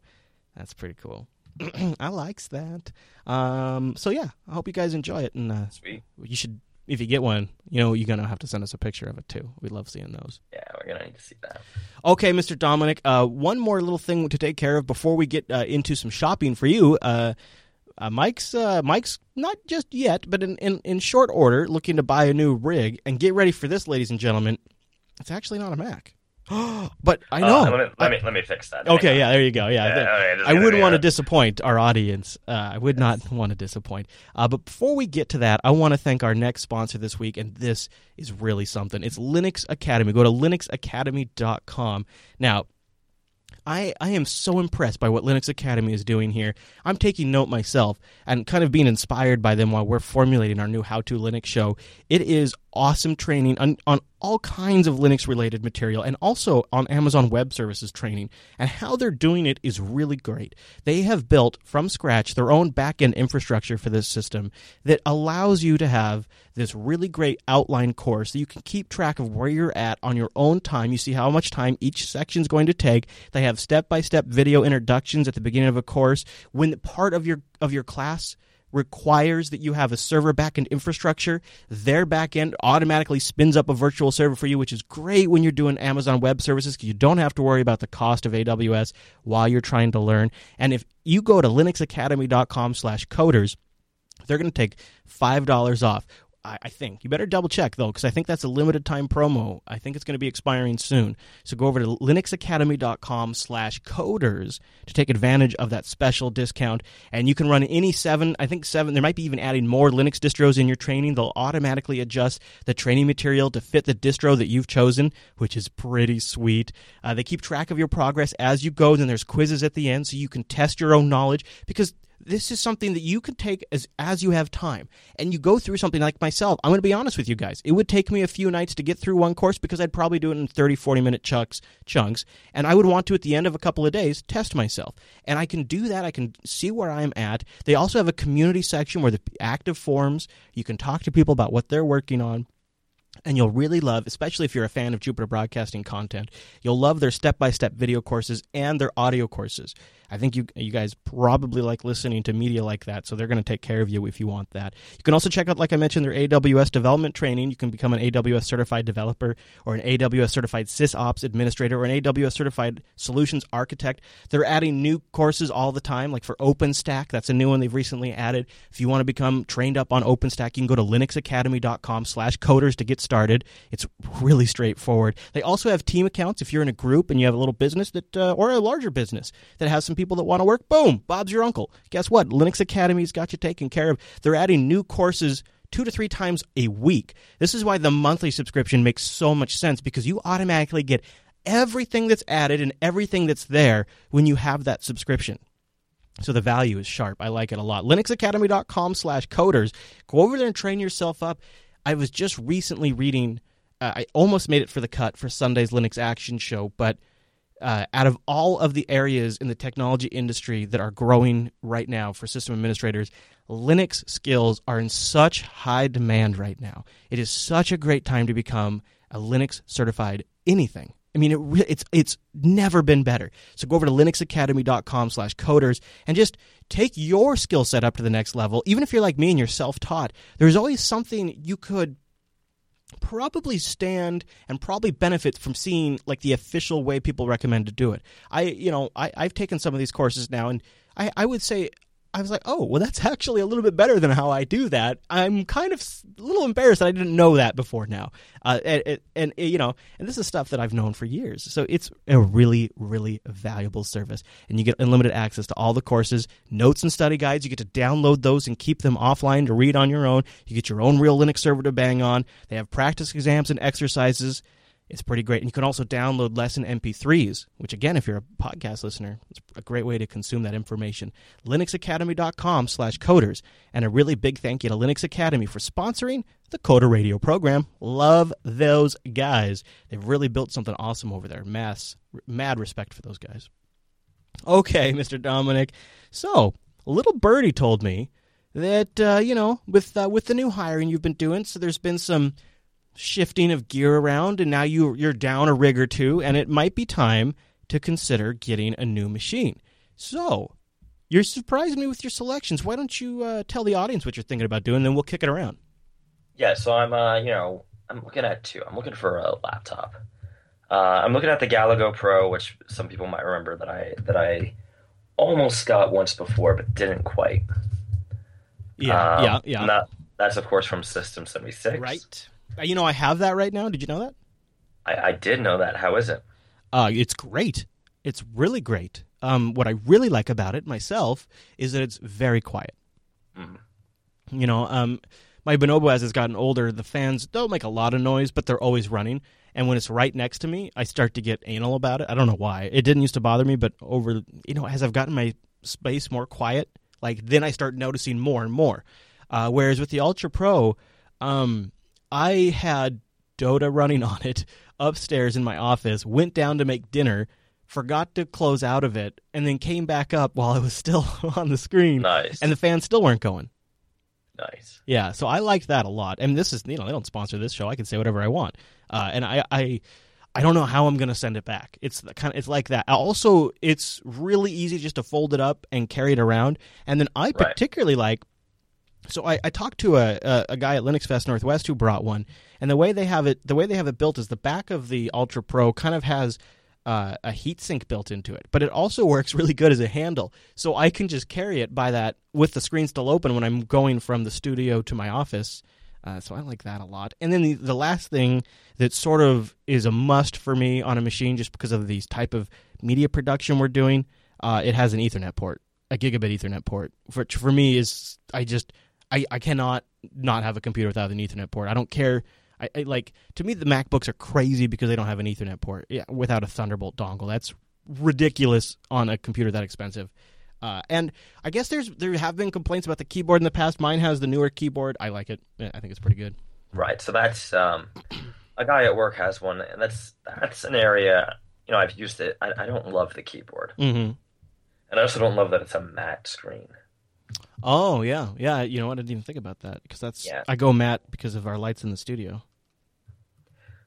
That's pretty cool. I likes that. Um, so yeah, I hope you guys enjoy it, and uh, Sweet. you should if you get one, you know, you're gonna have to send us a picture of it too. We love seeing those. Yeah, we're gonna need to see that. Okay, Mr. Dominick. Uh, one more little thing to take care of before we get uh, into some shopping for you. Uh, uh Mike's uh, Mike's not just yet, but in, in in short order, looking to buy a new rig. And get ready for this, ladies and gentlemen. It's actually not a Mac. but I know. Uh, let, me, let, me, let me fix that. Okay, yeah, there you go. Yeah, yeah I wouldn't want to disappoint our audience. Uh, I would yes. not want to disappoint. Uh, but before we get to that, I want to thank our next sponsor this week, and this is really something. It's Linux Academy. Go to linuxacademy.com. Now, I, I am so impressed by what Linux Academy is doing here. I'm taking note myself and kind of being inspired by them while we're formulating our new How to Linux show. It is awesome training on, on all kinds of Linux related material and also on Amazon Web Services training. And how they're doing it is really great. They have built from scratch their own backend infrastructure for this system that allows you to have this really great outline course that you can keep track of where you're at on your own time. You see how much time each section is going to take. They have step by step video introductions at the beginning of a course. When part of your of your class requires that you have a server backend infrastructure. Their backend automatically spins up a virtual server for you, which is great when you're doing Amazon Web Services because you don't have to worry about the cost of AWS while you're trying to learn. And if you go to linuxacademy.com/coders, they're going to take $5 off. I, I think. You better double check, though, because I think that's a limited time promo. I think it's going to be expiring soon. So go over to linuxacademy.com slash coders to take advantage of that special discount. And you can run any seven, I think seven, there might be even adding more Linux distros in your training. They'll automatically adjust the training material to fit the distro that you've chosen, which is pretty sweet. Uh, they keep track of your progress as you go. Then there's quizzes at the end so you can test your own knowledge because this is something that you can take as as you have time. And you go through something like myself. I'm going to be honest with you guys. It would take me a few nights to get through one course because i'd probably do it in 30 40 minute chunks chunks. And i would want to at the end of a couple of days test myself. And i can do that. I can see where i'm at. They also have a community section where the active forums you can talk to people about what they're working on. And you'll really love, especially if you're a fan of Jupiter Broadcasting content, you'll love their step by step video courses and their audio courses. I think you you guys probably like listening to media like that, so they're going to take care of you if you want that. You can also check out, like I mentioned, their AWS development training. You can become an AWS certified developer or an AWS certified SysOps administrator or an AWS certified solutions architect. They're adding new courses all the time, like for OpenStack. That's a new one they've recently added. If you want to become trained up on OpenStack, you can go to linuxacademy.com slash coders to get started. It's really straightforward. They also have team accounts. If you're in a group and you have a little business that, uh, or a larger business that has some people that want to work, boom, Bob's your uncle. Guess what? Linux Academy's got you taken care of. They're adding new courses two to three times a week. This is why the monthly subscription makes so much sense because you automatically get everything that's added and everything that's there when you have that subscription. So the value is sharp. I like it a lot. LinuxAcademy.com slash coders. Go over there and train yourself up. I was just recently reading, uh, I almost made it for the cut for Sunday's Linux Action Show, but uh, out of all of the areas in the technology industry that are growing right now for system administrators, Linux skills are in such high demand right now. It is such a great time to become a Linux certified anything. I mean, it re- it's it's never been better. So go over to linuxacademy.com/coders and just take your skill set up to the next level. Even if you're like me and you're self-taught, there's always something you could probably stand and probably benefit from seeing like the official way people recommend to do it. I, you know, I, I've taken some of these courses now, and I, I would say I was like, oh, well, that's actually a little bit better than how I do that. I'm kind of a little embarrassed that I didn't know that before now. Uh, and, and, and, you know, and this is stuff that I've known for years. So it's a really, really valuable service. And you get unlimited access to all the courses, notes and study guides. You get to download those and keep them offline to read on your own. You get your own real Linux server to bang on. They have practice exams and exercises. It's pretty great. And you can also download lesson MP3s, which, again, if you're a podcast listener, it's a great way to consume that information. LinuxAcademy.com slash coders. And a really big thank you to Linux Academy for sponsoring the Coder Radio program. Love those guys. They've really built something awesome over there. Mass, mad respect for those guys. Okay, Mr. Dominick. So, little birdie told me that, uh, you know, with, uh, with the new hiring you've been doing, so there's been some shifting of gear around, and now you you're down a rig or two, and it might be time to consider getting a new machine. So, you're surprising me with your selections. Why don't you uh, tell the audience what you're thinking about doing, and then we'll kick it around. Yeah, so I'm, uh, you know, I'm looking at two. I'm looking for a laptop. Uh, I'm looking at the Galago Pro, which some people might remember that I that I almost got once before, but didn't quite. Yeah, Um, yeah, yeah. that, that's of course from System 76. Right. You know, I have that right now. Did you know that? I, I did know that. How is it? Uh, it's great. It's really great. Um, what I really like about it myself is that it's very quiet. Mhm. You know, um, my Bonobo as it's gotten older, the fans don't make a lot of noise, but they're always running. And when it's right next to me, I start to get anal about it. I don't know why. It didn't used to bother me, but over, you know, as I've gotten my space more quiet, like then I start noticing more and more. Uh, whereas with the Ultra Pro, um, I had Dota running on it upstairs in my office, went down to make dinner, forgot to close out of it, and then came back up while I was still on the screen, Nice. and the fans still weren't going. nice. Yeah, so I liked that a lot. And this is, you know, they don't sponsor this show. I can say whatever I want. Uh, and I, I, I don't know how I'm going to send it back. It's kind of, it's like that. Also, it's really easy just to fold it up and carry it around. And then I particularly like. So I, I talked to a, a a guy at Linux Fest Northwest who brought one, and the way they have it, the way they have it built is the back of the Ultra Pro kind of has uh, a heat sink built into it, but it also works really good as a handle. So I can just carry it by that with the screen still open when I'm going from the studio to my office. Uh, so I like that a lot. And then the, the last thing that sort of is a must for me on a machine, just because of these type of media production we're doing, uh, it has an Ethernet port, a gigabit Ethernet port. Which for me is I just I, I cannot not have a computer without an Ethernet port. I don't care. I, I like to me the MacBooks are crazy because they don't have an Ethernet port. Yeah, without a Thunderbolt dongle, that's ridiculous on a computer that expensive. Uh, and I guess there's there have been complaints about the keyboard in the past. Mine has the newer keyboard. I like it. I think it's pretty good. Right. So that's um, a guy at work has one, and that's that's an area. You know, I've used it. I, I don't love the keyboard, Mm-hmm. and I also don't love that it's a matte screen. Oh yeah, yeah. You know what? I didn't even think about that because that's Yeah. I go matte because of our lights in the studio.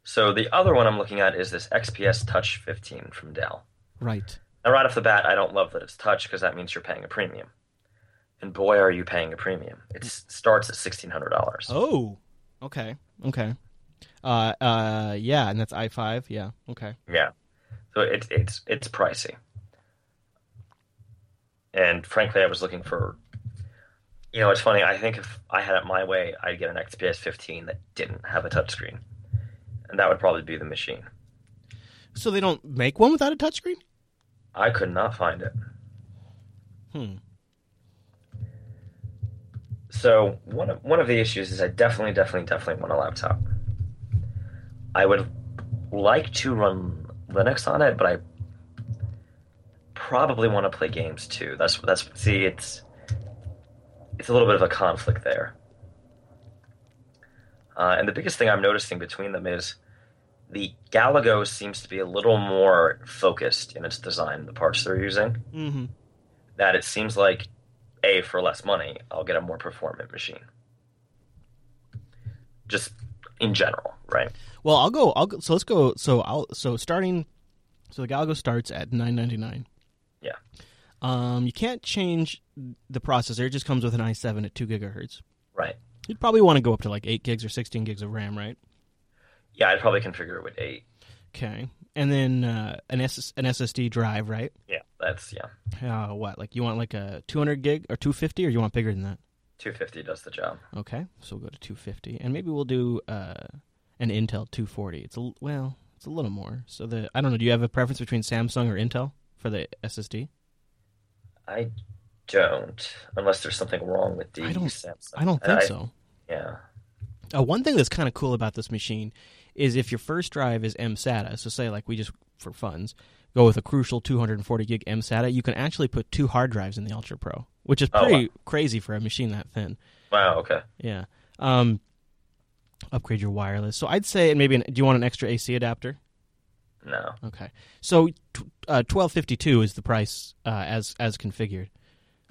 So the other one I'm looking at is this XPS Touch 15 from Dell. Right. Now, right off the bat, I don't love that it's touch because that means you're paying a premium. And boy, are you paying a premium! It starts at sixteen hundred dollars. Oh. Okay. Okay. Uh. Uh. Yeah, and that's i five. Yeah. Okay. Yeah, so it's it's it's pricey. And frankly, I was looking for. You know, it's funny. I think if I had it my way, I'd get an XPS 15 that didn't have a touchscreen, and that would probably be the machine. So they don't make one without a touchscreen? I could not find it. Hmm. So one of one of the issues is I definitely, definitely, definitely want a laptop. I would like to run Linux on it, but I probably want to play games too. That's that's see, it's it's a little bit of a conflict there. Uh, and the biggest thing I'm noticing between them is the Galago seems to be a little more focused in its design, the parts they're using. Mm-hmm. That it seems like, A, for less money, I'll get a more performant machine. Just in general, right? Well, I'll go. I'll go, so let's go. So I'll so starting. So the Galago starts at nine ninety nine. Yeah. Um, you can't change the processor. It just comes with an i7 at two gigahertz. Right. You'd probably want to go up to like eight gigs or sixteen gigs of RAM, right? Yeah, I'd probably configure it with eight. Okay, and then uh, an S- an SSD drive, right? Yeah, that's yeah. Uh, what like you want like a two hundred gig or two fifty, or you want bigger than that? 250 does the job. Okay, so we'll go to two fifty, and maybe we'll do uh, an Intel two forty. It's a well, it's a little more. So the I don't know. Do you have a preference between Samsung or Intel for the SSD? I don't, unless there's something wrong with the I don't- Samsung. I don't think so. Yeah. Uh, one thing that's kind of cool about this machine is if your first drive is mSATA, so say like we just for funds go with a crucial 240 gig mSATA, you can actually put two hard drives in the Ultra Pro, which is Oh, pretty crazy for a machine that thin. Wow. Okay. Yeah. Um, upgrade your wireless. So I'd say, and maybe an, do you want an extra AC adapter? No. Okay. So t- uh, 1252 is the price uh, as as configured,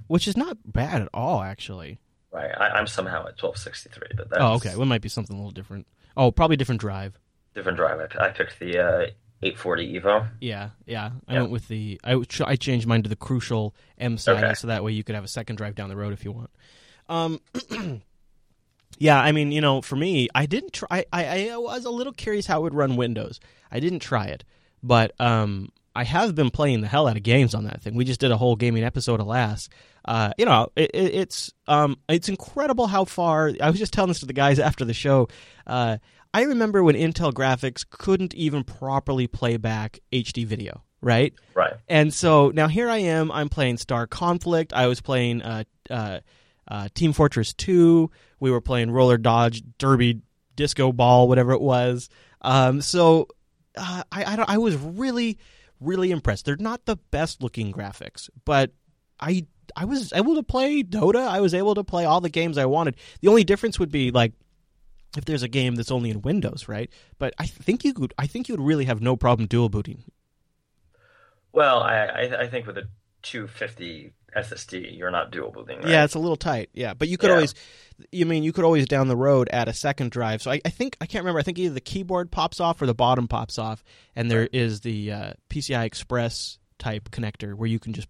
which is not bad at all actually. Right. I, I'm somehow at 1263, but that's Oh, okay. Well, it might be something a little different. Oh, probably different drive. different drive. I, I picked the uh, 840 Evo. Yeah, yeah. I Yeah. went with the I I changed mine to the crucial M SATA Okay. so that way you could have a second drive down the road if you want. Um, yeah, I mean, you know, for me, I didn't try. I, I was a little curious how it would run Windows. I didn't try it, but um, I have been playing the hell out of games on that thing. We just did a whole gaming episode of last. Uh, you know, it, it, it's um, it's incredible how far. I was just telling this to the guys after the show. Uh, I remember when Intel graphics couldn't even properly play back HD video, right? Right. And so now here I am. I'm playing Star Conflict. I was playing uh, uh, uh, Team Fortress 2. We were playing Roller Dodge Derby Disco Ball, whatever it was. Um, so uh, I, I, I was really, really impressed. They're not the best looking graphics, but I I was able to play Dota. I was able to play all the games I wanted. The only difference would be like if there's a game that's only in Windows, right? But I think you could. I think you would really have no problem dual booting. Well, I, I, I think with a 250 SSD, you're not dual booting. Right? Yeah, it's a little tight. Yeah, but you could Yeah. always, you mean you could always down the road add a second drive. So I, I think I can't remember. I think either the keyboard pops off or the bottom pops off, and there is the uh, PCI Express type connector where you can just,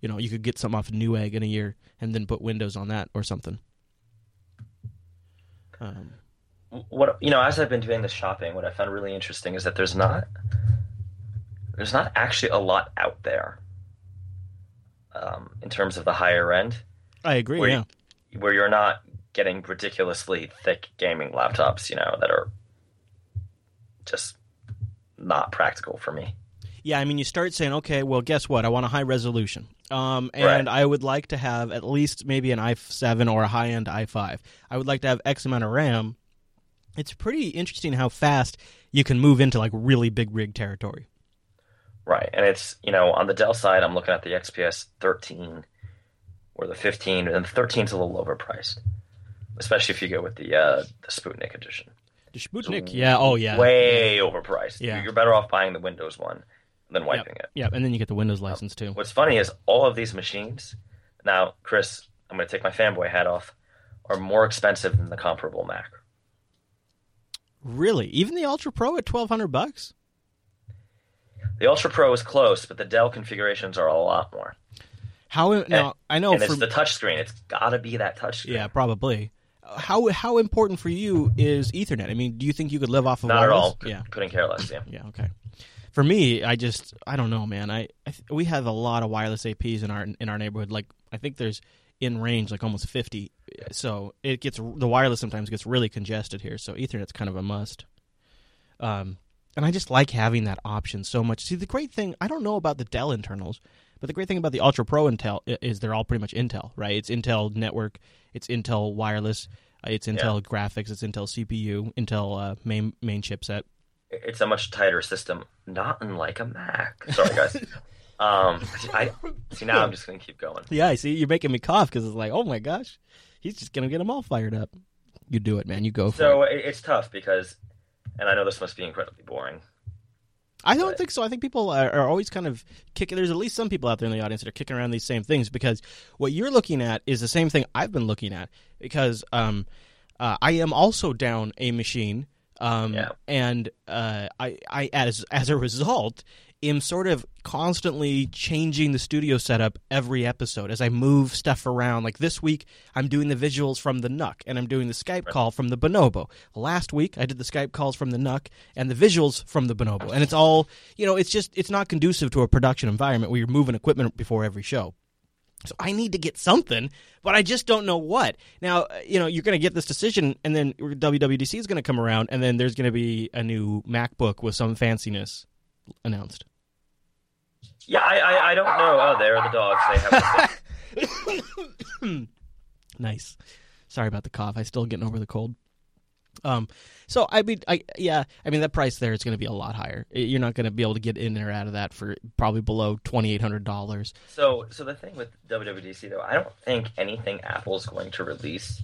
you know, you could get something off of Newegg in a year and then put Windows on that or something. Um, what you know as i've been doing this shopping what i found really interesting is that there's not there's not actually a lot out there um, in terms of the higher end I agree. Where you, where you're not getting ridiculously thick gaming laptops you know that are just not practical for me Yeah, I mean, you start saying, okay, well, guess what? I want a high resolution. Um, and I would like to have at least maybe an i7 or a high end i5. I would like to have X amount of RAM. It's pretty interesting how fast you can move into like really big rig territory. Right and it's you know on the dell side i'm looking at the xps 13 or the 15 and the 13 is a little overpriced especially if you go with the uh, the sputnik edition The Sputnik, yeah, oh yeah, way overpriced. Yeah. You're better off buying the Windows one than wiping it. yeah, and then you get the Windows license too. What's funny is all of these machines, now, Chris, I'm going to take my fanboy hat off, are more expensive than the comparable Mac. Really? Even the Ultra Pro at twelve hundred bucks? The Ultra Pro is close, but the Dell configurations are a lot more. How now? I know and for it's the touchscreen. It's got to be that touchscreen. yeah, probably. How how important for you is Ethernet? I mean, do you think you could live off of Not at wireless? all. Yeah, Couldn't care less. Yeah. yeah, okay. For me, I just I don't know, man. I, I th- we have a lot of wireless APs in our in our neighborhood. Like I think there's in range like almost fifty. So it gets the wireless sometimes gets really congested here. So Ethernet's kind of a must. Um, and I just like having that option so much. See, the great thing I don't know about the Dell internals, but the great thing about the Ultra Pro Intel is they're all pretty much Intel, right? It's Intel network, it's Intel wireless, uh, it's Intel graphics, it's Intel CPU, Intel uh, main main chipset. It's a much tighter system, not unlike a Mac. Sorry, guys. um, I see now. I'm just gonna keep going. Yeah, I see you're making me cough because it's like, oh my gosh, he's just gonna get them all fired up. You do it, man. You go for So it. it- it's tough because, and I know this must be incredibly boring. I don't but- think so. I think people are, are always kind of kicking. There's at least some people out there in the audience that are kicking around these same things because what you're looking at is the same thing I've been looking at because um, uh, I am also down a machine. Um, Yeah. and uh, I, I as as a result am sort of constantly changing the studio setup every episode as I move stuff around. Like this week, I'm doing the visuals from the NUC, and I'm doing the Skype call from the Bonobo. Last week, I did the Skype calls from the NUC and the visuals from the Bonobo, and it's all you know. It's just it's not conducive to a production environment where you're moving equipment before every show. So I need to get something, but I just don't know what. Now, uh, you know, you're going to get this decision, and then WWDC is going to come around, and then there's going to be a new MacBook with some fanciness announced. Yeah, I I, I don't know. Oh, there are the dogs. They have. Nice. Sorry about the cough. I'm still getting over the cold. Um, so I mean, I yeah, I mean that price there is going to be a lot higher. You're not going to be able to get in or out of that for probably below twenty eight hundred dollars. so so the thing with WWDC though, I don't think anything Apple's going to release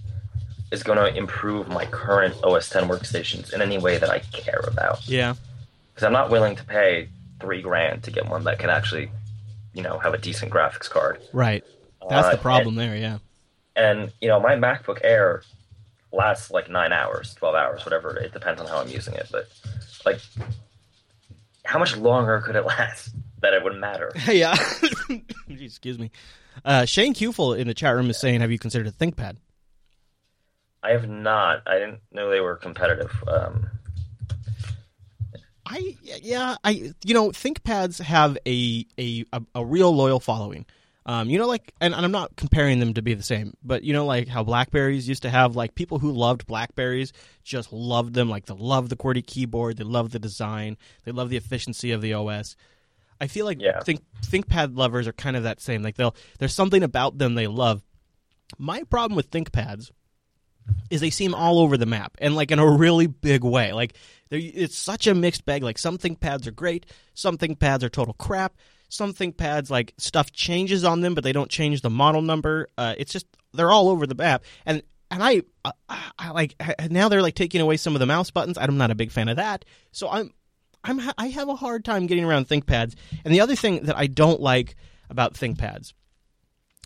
is going to improve my current OS 10 workstations in any way that I care about. Yeah, Because I'm not willing to pay three grand to get one that can actually, you know, have a decent graphics card. right. That's Uh, the problem there. Yeah. And you know, my MacBook Air lasts like nine hours, twelve hours, whatever. It depends on how I'm using it, but like, how much longer could it last that it would matter? yeah. Excuse me. Uh, Shane Kufel in the chat room is saying, "Have you considered a ThinkPad?" I have not. I didn't know they were competitive. Um, I yeah I you know ThinkPads have a a a, a real loyal following. Um, you know, like, and, and I'm not comparing them to be the same, but you know, like how Blackberries used to have, like people who loved Blackberries just loved them, like they love the QWERTY keyboard, they love the design, they love the efficiency of the OS. I feel like Yeah. think ThinkPad lovers are kind of that same. Like they'll there's something about them they love. My problem with ThinkPads is they seem all over the map and like in a really big way. Like it's such a mixed bag. Like some ThinkPads are great, some ThinkPads are total crap. Some ThinkPads like stuff changes on them, but they don't change the model number. Uh, it's just they're all over the map. And and I, uh, I like now they're like taking away some of the mouse buttons. I'm not a big fan of that. So I'm I'm I have a hard time getting around ThinkPads. And the other thing that I don't like about ThinkPads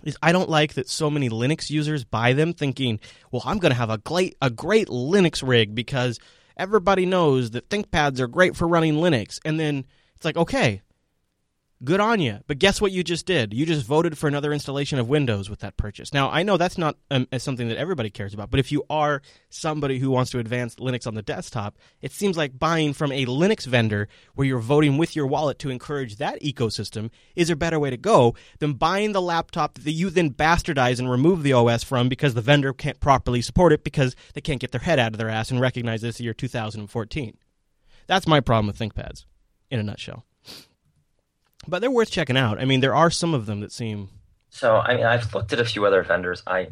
is I don't like that so many Linux users buy them thinking, well, I'm going to have a great a great Linux rig because everybody knows that ThinkPads are great for running Linux. And then it's like, okay, good on you. But guess what you just did? You just voted for another installation of Windows with that purchase. Now, I know that's not um, something that everybody cares about, but if you are somebody who wants to advance Linux on the desktop, it seems like buying from a Linux vendor where you're voting with your wallet to encourage that ecosystem is a better way to go than buying the laptop that you then bastardize and remove the OS from because the vendor can't properly support it because they can't get their head out of their ass and recognize this year 2014. That's my problem with ThinkPads, in a nutshell. But they're worth checking out. I mean, there are some of them that seem. so I mean, I've looked at a few other vendors. I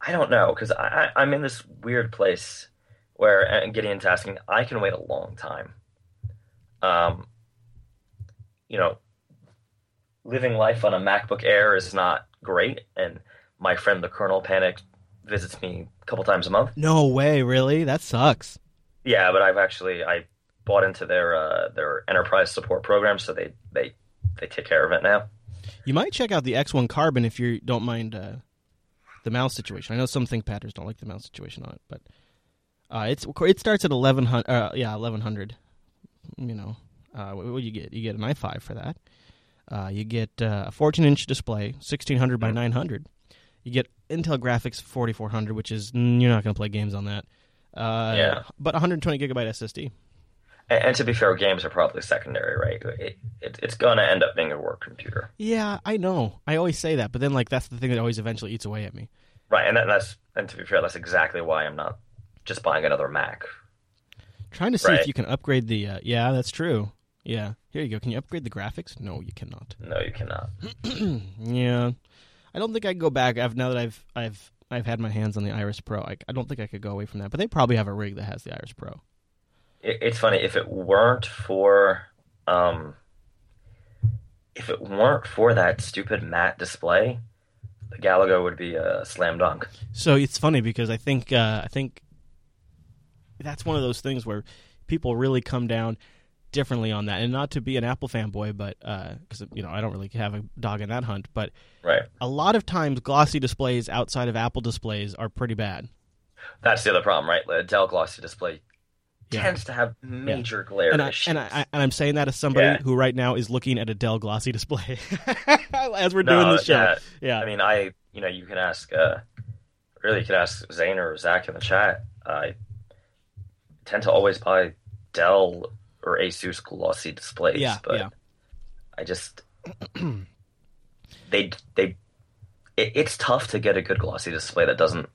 I don't know because I, I I'm in this weird place where and Gideon's asking. I can wait a long time. Um, you know, living life on a MacBook Air is not great, and my friend the kernel panic visits me a couple times a month. No way, really? That sucks. Yeah, but I've actually I bought into their uh, their enterprise support program, so they they they take care of it now. You might check out the X1 Carbon if you don't mind uh, the mouse situation. I know some ThinkPadders don't like the mouse situation on it, but Uh, it's it starts at eleven hundred. Uh, yeah, eleven hundred. You know, uh, what, what do you get? You get an i5 for that. Uh, you get uh, a 14 inch display, 1600 by 900. You get Intel graphics 4400, which is mm, you're not going to play games on that. Uh, Yeah. But 120 gigabyte SSD. And, and to be fair, games are probably secondary, right? It, it, it's gonna end up being a work computer, Yeah, I know. I always say that, but then like that's the thing that always eventually eats away at me. right? And that, that's and to be fair, that's exactly why I'm not just buying another Mac. Trying to see if you can upgrade the. Uh, yeah, that's true. Yeah, here you go. Can you upgrade the graphics? No, you cannot. No, you cannot. Yeah, I don't think I can go back. I've now that I've I've I've had my hands on the Iris Pro. I, I don't think I could go away from that. But they probably have a rig that has the Iris Pro. It, it's funny if it weren't for um, if it weren't for that stupid matte display, the Galago would be a slam dunk. So it's funny because I think uh, I think that's one of those things where people really come down differently on that, and not to be an Apple fanboy, but because you know I don't really have a dog in that hunt, but Right. a lot of times glossy displays outside of Apple displays are pretty bad. That's the other problem, right? Dell Glossy display Yeah. tends to have major glare And, I, issues. and, I, and I'm saying that as somebody Yeah. who right now is looking at a Dell glossy display as we're doing No, this show. yeah. Yeah, I mean, I you know you can ask uh, really you could ask Zane or Zach in the chat. I tend to always buy Dell or Asus glossy displays, yeah, but yeah. I just they they it, it's tough to get a good glossy display that doesn't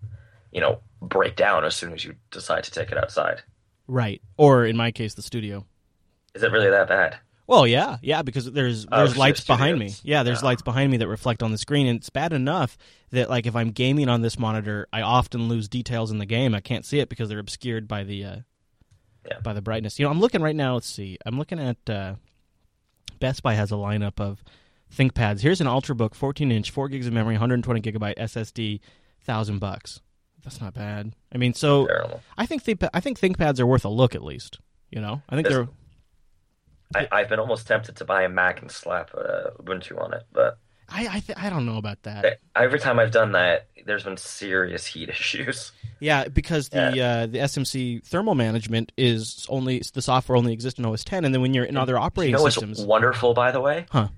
you know break down as soon as you decide to take it outside. Right. Or in my case, the studio. Is it really that bad? Well, yeah, yeah, because there's Oh, there's lights behind me. Yeah, there's Yeah. lights behind me that reflect on the screen, and it's bad enough that like if I'm gaming on this monitor, I often lose details in the game. I can't see it because they're obscured by the uh, Yeah. by the brightness. You know, I'm looking right now. Let's see. I'm looking at uh, Best Buy has a lineup of ThinkPads. Here's an UltraBook, 14 inch, four gigs of memory, 120 gigabyte SSD, thousand bucks. That's not bad. I mean, so Terrible. I think think I think ThinkPads are worth a look at least. You know, I think they're I, I've been almost tempted to buy a Mac and slap uh, Ubuntu on it, but I I, th- I don't know about that. every time I've done that, there's been serious heat issues. Yeah, because the uh, the SMC thermal management is only the software only exists in OS 10, and then when you're in other You operating know what's systems, wonderful, by the way? Huh.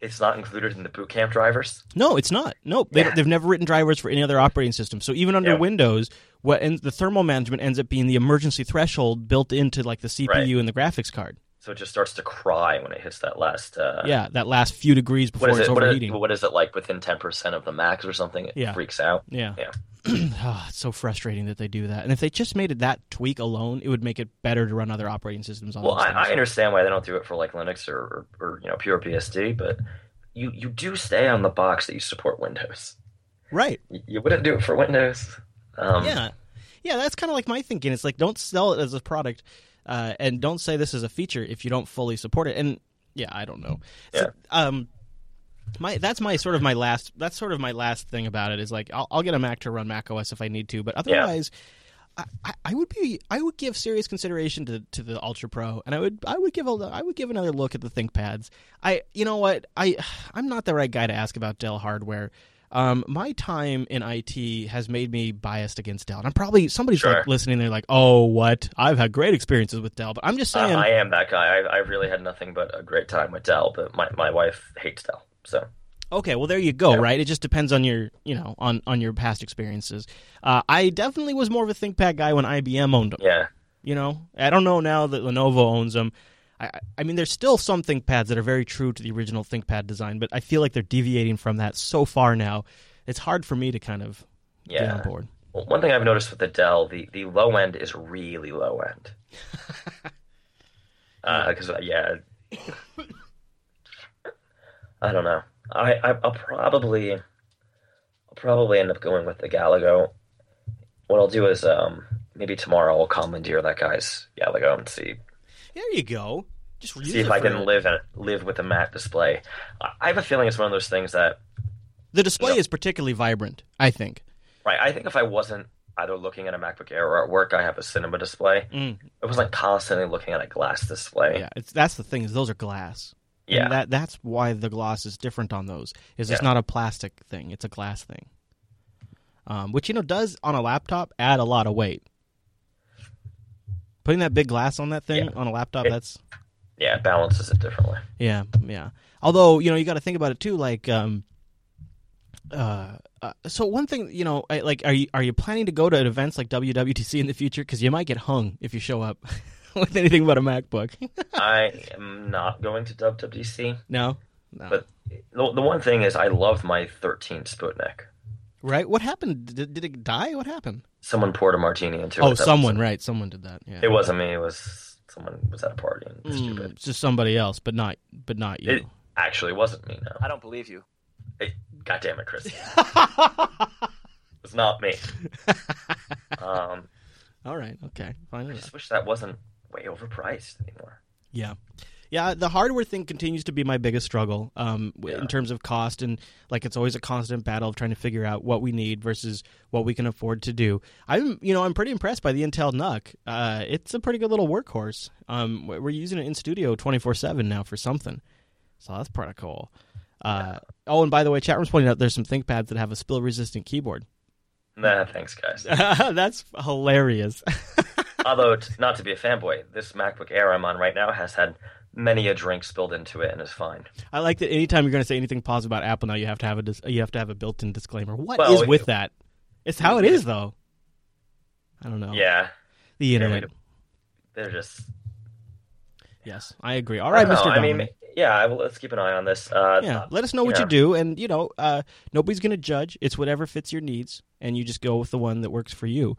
It's not included in the boot camp drivers. no, it's not. No, they, Yeah. they've never written drivers for any other operating system. So even under Yeah. Windows, what ends, the thermal management ends up being the emergency threshold built into like the CPU Right. and the graphics card. So it just starts to cry when it hits that last. Uh, yeah, that last few degrees before What is it's it? What is, overheating. what is it like within 10% of the max or something? It Yeah. freaks out. yeah, Yeah. Ah, it's so frustrating that they do that. And if they just made it that tweak alone, it would make it better to run other operating systems on. Well, I, I understand why they don't do it for like Linux or, or, or you know pure BSD, but you, you do stay on the box that you support Windows. right. You, you wouldn't do it for Windows. Um, yeah yeah that's kind of like my thinking it's like don't sell it as a product uh, and don't say this is a feature if you don't fully support it. And yeah i don't know. So, um my that's my sort of my last that's sort of my last thing about it is like I'll, I'll get a mac to run mac os if i need to but otherwise I, I- I would be I would give serious consideration to, to the Ultra Pro, and I would I would give a I would give another look at the ThinkPads. I you know what? I I'm not the right guy to ask about Dell hardware. Um, my time in IT has made me biased against Dell. And I'm probably somebody's Sure. like listening. They're like, "Oh, what? I've had great experiences with Dell." But I'm just Uh, saying, I am that guy. I, I really had nothing but a great time with Dell, but my, my wife hates Dell. So Okay, well there you go, Yeah. right? It just depends on your, you know, on on your past experiences. Uh, I definitely was more of a ThinkPad guy when IBM owned them. yeah, You know, I don't know now that Lenovo owns them. I, I- mean, there's still some ThinkPads that are very true to the original ThinkPad design, but I feel like they're deviating from that so far now. It's hard for me to kind of get on yeah. board. Well, one thing I've noticed with the Dell, the, the low end is really low end. Because uh, yeah, I don't know. I, I I'll probably I'll probably end up going with the Galago. What I'll do is um maybe tomorrow I'll commandeer that guy's Galago and see There you go. Just see if I can live in, live with a matte display. I, have a feeling it's one of those things that The display No. is particularly vibrant. I think. right. I think if I wasn't either looking at a MacBook Air or at work, I have a cinema display. Mm, I was like constantly looking at a glass display. yeah, it's that's the thing is those are glass. And Yeah. that that's why the gloss is different on those. Is it's Yeah. not a plastic thing; it's a glass thing. Um, which you know does on a laptop add a lot of weight. Putting that big glass on that thing Yeah. on a laptop, It- that's Yeah, it balances it differently. yeah, yeah. Although you know you got to think about it too. Like, um, uh, uh, so one thing you know, I, like, are you are you planning to go to events like WWDC in the future? Because you might get hung if you show up with anything but a MacBook. I am not going to WWDC, no, no. but the, the one thing is I love my 13 Sputnik. Right? What happened? Did, did it die? What happened? Someone poured a martini into it. Oh, That someone, was- right? Someone did that. Yeah, It wasn't me. It was someone was at a party and Mm, stupid. it's just somebody else, but not, but not you. It actually wasn't me. No. I don't believe you. Hey, God damn it, Chris. It was not me. Um, All right, okay, fine. I enough. just wish that wasn't way overpriced anymore. Yeah. Yeah, the hardware thing continues to be my biggest struggle um, w- in terms of cost, and like it's always a constant battle of trying to figure out what we need versus what we can afford to do. I'm, you know, I'm pretty impressed by the Intel NUC. Uh, it's a pretty good little workhorse. Um, we- we're using it in studio 24 seven now for something, so that's pretty cool. Uh, Oh, and by the way, chat room's pointing out there's some ThinkPads that have a spill resistant keyboard. Nah, thanks, guys. that's hilarious. Although, t- not to be a fanboy, this MacBook Air I'm on right now has had many a drink spilled into it and is fine. I like that anytime you're going to say anything positive about Apple now, you have to have a dis- you have to have a built-in disclaimer. What is Well, with that? It's how it is, though. I don't know. Yeah, the internet. they're just. yes, I agree. All right, Mr. know, I mean, yeah, will, let's keep an eye on this. Uh, yeah, uh, let us know what you do, and you know, uh, nobody's going to judge. It's whatever fits your needs, and you just go with the one that works for you.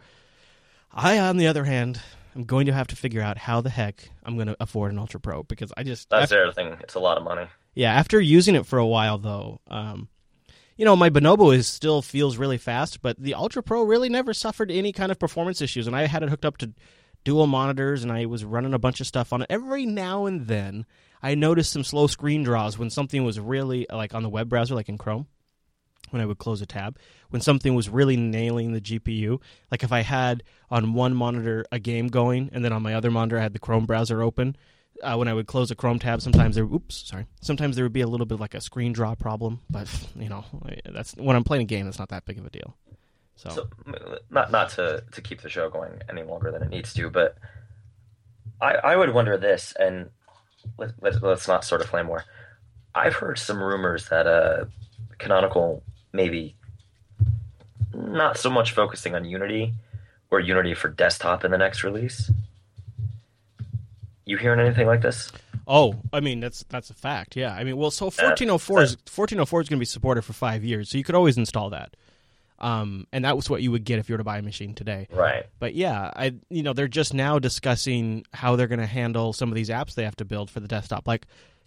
I, on the other hand, am going to have to figure out how the heck I'm going to afford an Ultra Pro because I just That's the other thing. It's a lot of money. Yeah, after using it for a while though, um, you know, my Bonobo is still feels really fast, but the Ultra Pro really never suffered any kind of performance issues, and I had it hooked up to dual monitors, and I was running a bunch of stuff on it. Every now and then, I noticed some slow screen draws when something was really like on the web browser, like in Chrome. When I would close a tab, when something was really nailing the GPU, like if I had on one monitor a game going, and then on my other monitor I had the Chrome browser open, uh, when I would close a Chrome tab, sometimes there, oops, sorry, sometimes there would be a little bit like a screen draw problem. But you know, that's when I'm playing a game, that's not that big of a deal. So, So, not not to to keep the show going any longer than it needs to, but I I would wonder this, and let, let, let's not sort of flame war. I've heard some rumors that uh, Canonical maybe not so much focusing on Unity or Unity for desktop in the next release. You hearing anything like this? oh, I mean that's that's a fact. Yeah, I mean, well, so 1404 is 1404 is going to be supported for five years, so you could always install that. Um, and that was what you would get if you were to buy a machine today. Right. But yeah, I you know they're just now discussing how they're going to handle some of these apps they have to build for the desktop, like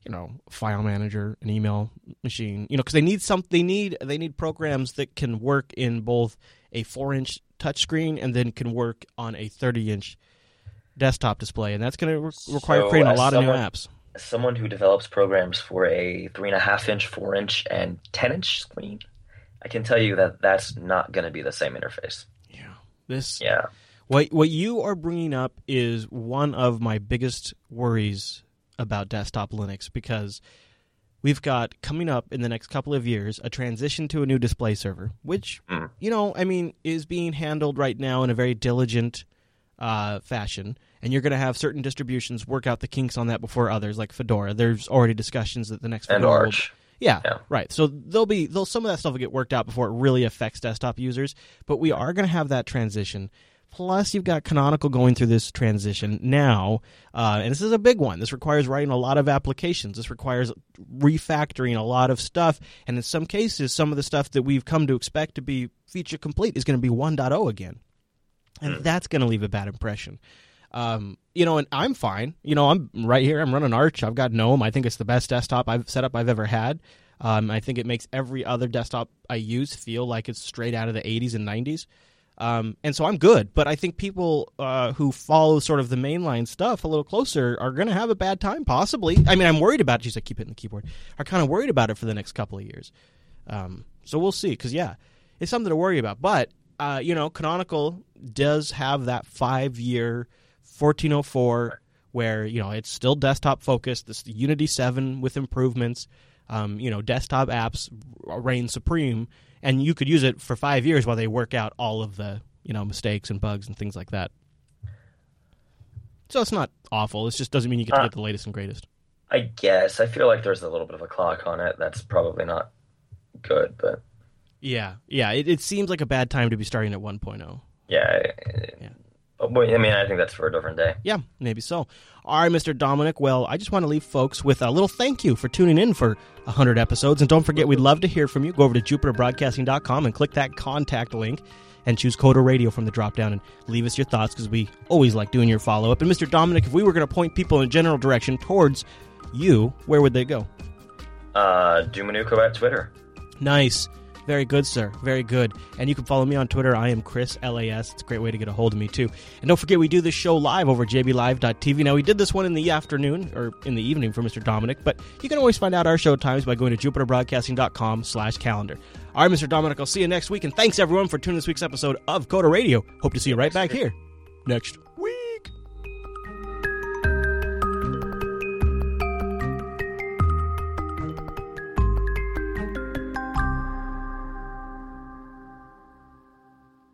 you know file manager, an email machine. You know because they need some they need they need programs that can work in both a four inch touchscreen and then can work on a thirty inch desktop display, and that's going to re- require So, creating a lot of new apps. Someone who develops programs for a three and a half inch, four inch, and ten inch screen, I can tell you that that's not going to be the same interface. Yeah, this Yeah. What what you are bringing up is one of my biggest worries about desktop Linux because we've got coming up in the next couple of years a transition to a new display server, which Mm. you know, I mean, is being handled right now in a very diligent uh, fashion, and you're going to have certain distributions work out the kinks on that before others, like Fedora. There's already discussions that the next And Fedora will- Arch. yeah, Yeah. right. So there'll be there'll some of that stuff will get worked out before it really affects desktop users, but we are going to have that transition. Plus, you've got Canonical going through this transition now, uh, and this is a big one. This requires writing a lot of applications. This requires refactoring a lot of stuff, and in some cases, some of the stuff that we've come to expect to be feature complete is going to be 1.0 again, and that's going to leave a bad impression. Um, you know, and I'm fine. You know, I'm right here. I'm running Arch. I've got GNOME. I think it's the best desktop I've setup I've ever had. Um, I think it makes every other desktop I use feel like it's straight out of the 80s and 90s. Um, and so I'm good. But I think people uh, who follow sort of the mainline stuff a little closer are going to have a bad time, possibly. I mean, I'm worried about it. Geez, I keep hitting the keyboard. Are kind of worried about it for the next couple of years. Um, so we'll see. Because, yeah, it's something to worry about. But, uh, you know, Canonical does have that five year 1404 where, you know, it's still desktop focused. This Unity 7 with improvements. Um, you know, desktop apps reign supreme, and you could use it for five years while they work out all of the you know mistakes and bugs and things like that. So it's not awful. It just doesn't mean you get to Uh, get the latest and greatest. I guess I feel like there's a little bit of a clock on it. That's probably not good, but Yeah, yeah. It, it seems like a bad time to be starting at 1.0. yeah. Yeah. But, well, I mean, I think that's for a different day. Yeah, maybe so. All right, Mr. Dominick. Well, I just want to leave folks with a little thank you for tuning in for 100 episodes. And don't forget, we'd love to hear from you. Go over to jupiterbroadcasting.com and click that contact link and choose Coder Radio from the drop down and leave us your thoughts because we always like doing your follow up. And Mr. Dominick, if we were going to point people in a general direction towards you, where would they go? Uh, dominucco at Twitter. Nice. Very good, sir. Very good. And you can follow me on Twitter. I am Chris LAS. It's a great way to get a hold of me, too. And don't forget, we do this show live over jblive.tv. Now, we did this one in the afternoon or in the evening for Mr. Dominick, but you can always find out our show times by going to jupiterbroadcasting.com slash calendar. All right, Mr. Dominick, I'll see you next week. And thanks, everyone, for tuning this week's episode of Coder Radio. Hope to see you right back here next